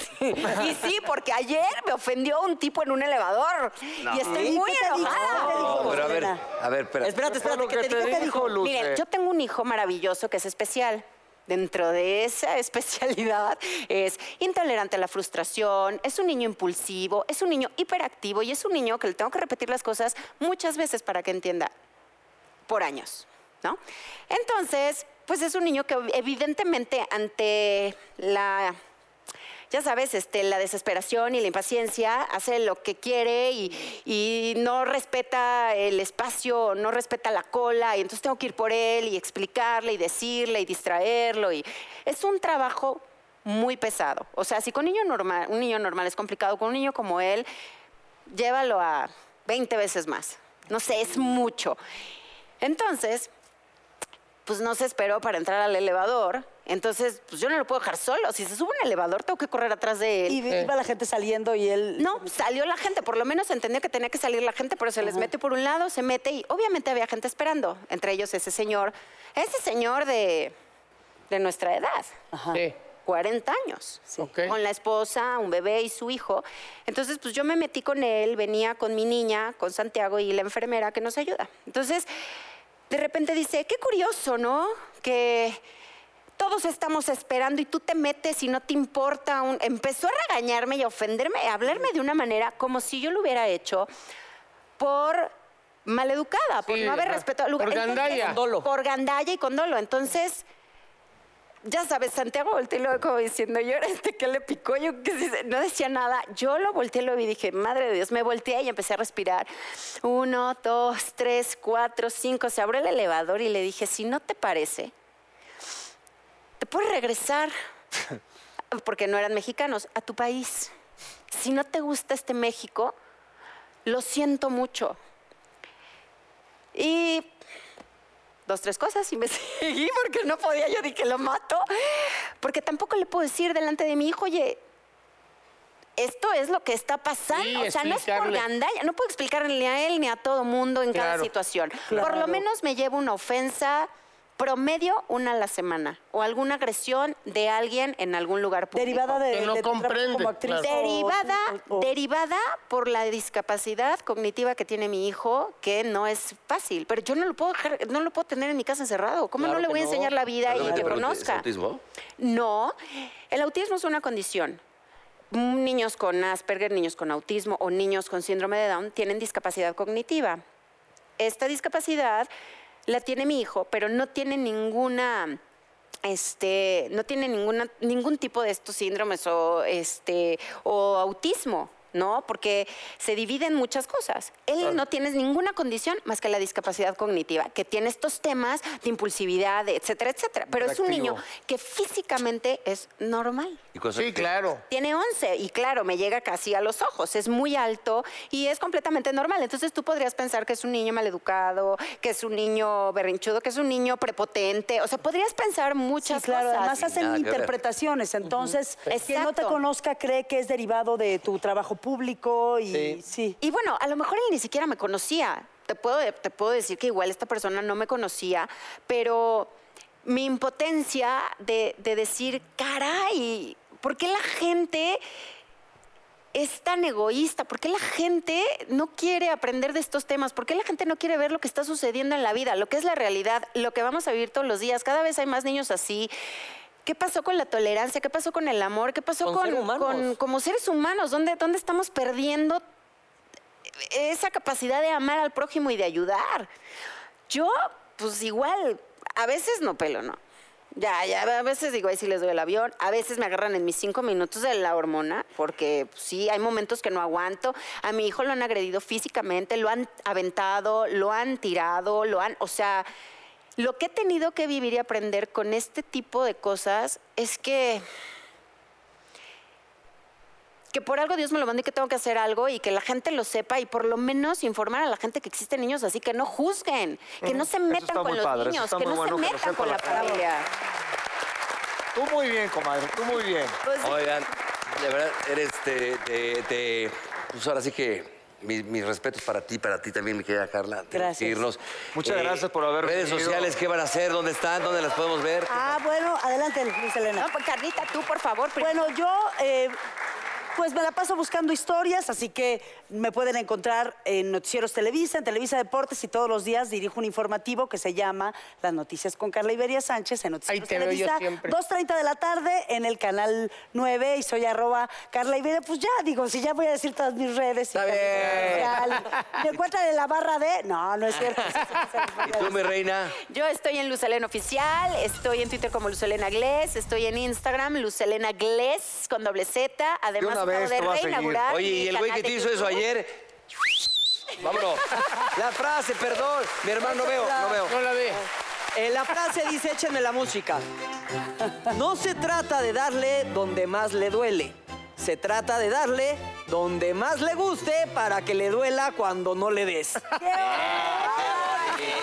S7: y sí, porque ayer me ofendió un tipo en un elevador y estoy
S6: ¿Y
S7: muy enojada.
S3: Pero a ver, a ver, espera.
S2: Espérate, espérate, ¿qué te dijo?
S1: dijo, Luz?
S7: Miren,
S1: eh,
S7: yo tengo un hijo maravilloso que es especial. dentro de esa especialidad es intolerante a la frustración, es un niño impulsivo, es un niño hiperactivo y es un niño que le tengo que repetir las cosas muchas veces para que entienda por años, ¿no? Entonces, pues es un niño que evidentemente ante la ya sabes, este, la desesperación y la impaciencia, hace lo que quiere y, no respeta el espacio, no respeta la cola, y entonces tengo que ir por él y explicarle y decirle y distraerlo. Y es un trabajo muy pesado. O sea, si con niño normal, un niño normal es complicado, con un niño como él, llévalo a 20 veces más. No sé, es mucho. Entonces, pues no se esperó para entrar al elevador. Entonces, pues yo no lo puedo dejar solo. Si se sube un elevador, tengo que correr atrás de él.
S6: Y iba la gente saliendo y él...
S7: No, salió la gente, por lo menos entendió que tenía que salir la gente, pero se les mete por un lado, se mete y obviamente había gente esperando, entre ellos ese señor, ese señor de, de nuestra edad.
S4: Sí.
S7: 40 años,
S4: Ok.
S7: con la esposa, un bebé y su hijo. Entonces, pues yo me metí con él, venía con mi niña, con Santiago y la enfermera que nos ayuda. Entonces, de repente dice, qué curioso, ¿no? Que todos estamos esperando y tú te metes y no te importa. un-". Empezó a regañarme y a ofenderme, a hablarme de una manera como si yo lo hubiera hecho por maleducada, por no haber respetado el lugar.
S4: Por
S7: Entonces,
S4: gandalla.
S2: Con dolo.
S7: Por gandalla y con dolo. Entonces, ya sabes, Santiago volteó y luego como diciendo, ¿y ahora este qué le picó? Yo que no decía nada. Yo lo volteé, lo vi y dije, madre de Dios, me volteé y empecé a respirar. Uno, dos, tres, cuatro, cinco. Se abrió el elevador y le dije, si no te parece, te puedes regresar, porque no eran mexicanos, a tu país. Si no te gusta este México, lo siento mucho. Y dos, tres cosas y me seguí porque no podía. Yo dije, lo mato. Porque tampoco le puedo decir delante de mi hijo, oye, esto es lo que está pasando.
S4: Sí,
S7: o sea, no es por gandalla. No puedo explicarle ni a él ni a todo mundo en cada
S4: Claro.
S7: situación. Por lo menos me llevo una ofensa promedio una a la semana o alguna agresión de alguien en algún lugar público.
S6: Derivada de,
S4: Que no
S6: de
S4: comprende,
S6: como actriz.
S4: claro.
S7: Derivada,
S6: o- o-
S7: derivada por la discapacidad cognitiva que tiene mi hijo, que no es fácil. Pero yo no lo puedo dejar- no lo puedo tener en mi casa encerrado. ¿Cómo
S2: Claro
S7: no le voy a enseñar la vida y que
S3: pero ¿es
S7: conozca?
S3: autismo?
S7: No, el autismo es una condición. Niños con Asperger, niños con autismo o niños con síndrome de Down tienen discapacidad cognitiva. Esta discapacidad la tiene mi hijo, pero no tiene ninguna este, no tiene ninguna, ningún tipo de estos síndromes o, este, o autismo, ¿no? Porque se divide en muchas cosas. Él no tiene ninguna condición más que la discapacidad cognitiva, que tiene estos temas de impulsividad, etcétera, etcétera. Pero es un niño que físicamente es normal.
S3: Y
S4: Sí,
S3: que-
S4: claro.
S7: Tiene 11 y claro, me llega casi a los ojos, es muy alto y es completamente normal. Entonces tú podrías pensar que es un niño maleducado, que es un niño berrinchudo, que es un niño prepotente. O sea, podrías pensar
S6: Sí,
S7: muchas
S6: claro,
S7: cosas.
S6: además hacen interpretaciones, entonces quien no te conozca cree que es derivado de tu trabajo público y sí.
S7: Y bueno, a lo mejor él ni siquiera me conocía. Te puedo, te puedo decir que igual esta persona no me conocía, pero mi impotencia de, de decir, caray, ¿por qué la gente es tan egoísta? ¿Por qué la gente no quiere aprender de estos temas? ¿Por qué la gente no quiere ver lo que está sucediendo en la vida, lo que es la realidad, lo que vamos a vivir todos los días? Cada vez hay más niños así. ¿Qué pasó con la tolerancia? ¿Qué pasó con el amor? ¿Qué pasó
S2: Con
S7: con,
S2: ser humanos.
S7: con- como seres humanos? ¿Dónde, ¿Dónde estamos perdiendo esa capacidad de amar al prójimo y de ayudar? Yo, pues igual, a veces no pelo, ¿no? Ya, ya, a veces digo, ahí sí les doy el avión. A veces me agarran en mis cinco minutos de la hormona, porque pues, sí, hay momentos que no aguanto. A mi hijo lo han agredido físicamente, lo han aventado, lo han tirado, lo han. O sea, lo que he tenido que vivir y aprender con este tipo de cosas es que que por algo Dios me lo manda y que tengo que hacer algo y que la gente lo sepa y por lo menos informar a la gente que existen niños así, que no juzguen, que no se metan con los
S1: padre,
S7: niños, que no
S1: bueno
S7: se metan con
S1: la
S7: la familia.
S1: Tú muy bien, comadre, tú muy bien.
S3: Oigan, de verdad, eres de, de- de- Pues ahora sí que mi- mis respetos para ti, para ti también, mi querida Carla.
S6: Gracias.
S3: irnos.
S1: Muchas gracias por haber
S3: Redes
S1: venido.
S3: sociales, ¿qué van a hacer? ¿Dónde están? ¿Dónde las podemos ver?
S6: Ah, bueno, adelante, Luis Elena.
S7: No, pues Carlita, tú por favor.
S6: Bueno, yo eh, pues me la paso buscando historias, así que me pueden encontrar en Noticieros Televisa, en Televisa Deportes y todos los días dirijo un informativo que se llama Las Noticias con Carla Iberia Sánchez en Noticieros
S4: te veo yo
S6: Televisa.
S4: siempre.
S6: 2.30 de la tarde en el canal 9 y soy arroba Carla Iberia. Pues ya, digo, si ya voy a decir todas mis redes. y
S2: Está bien.
S6: Me encuentran en la barra de... No, no es cierto.
S3: ¿Y tú, mi reina?
S7: Yo estoy en Lucelena Oficial, estoy en Twitter como Lucelena Glés, estoy en Instagram, Lucelena Glés con doble Z. Además,
S1: vez a seguir.
S3: Oye, ¿y el güey que te hizo eso ayer? Vámonos. La frase, perdón. Mi hermano, no veo, no veo.
S4: No la ve.
S2: Eh, la frase dice, échenme la música. No se trata de darle donde más le duele. Se trata de darle donde más le guste para que le duela cuando no le des.
S3: Qué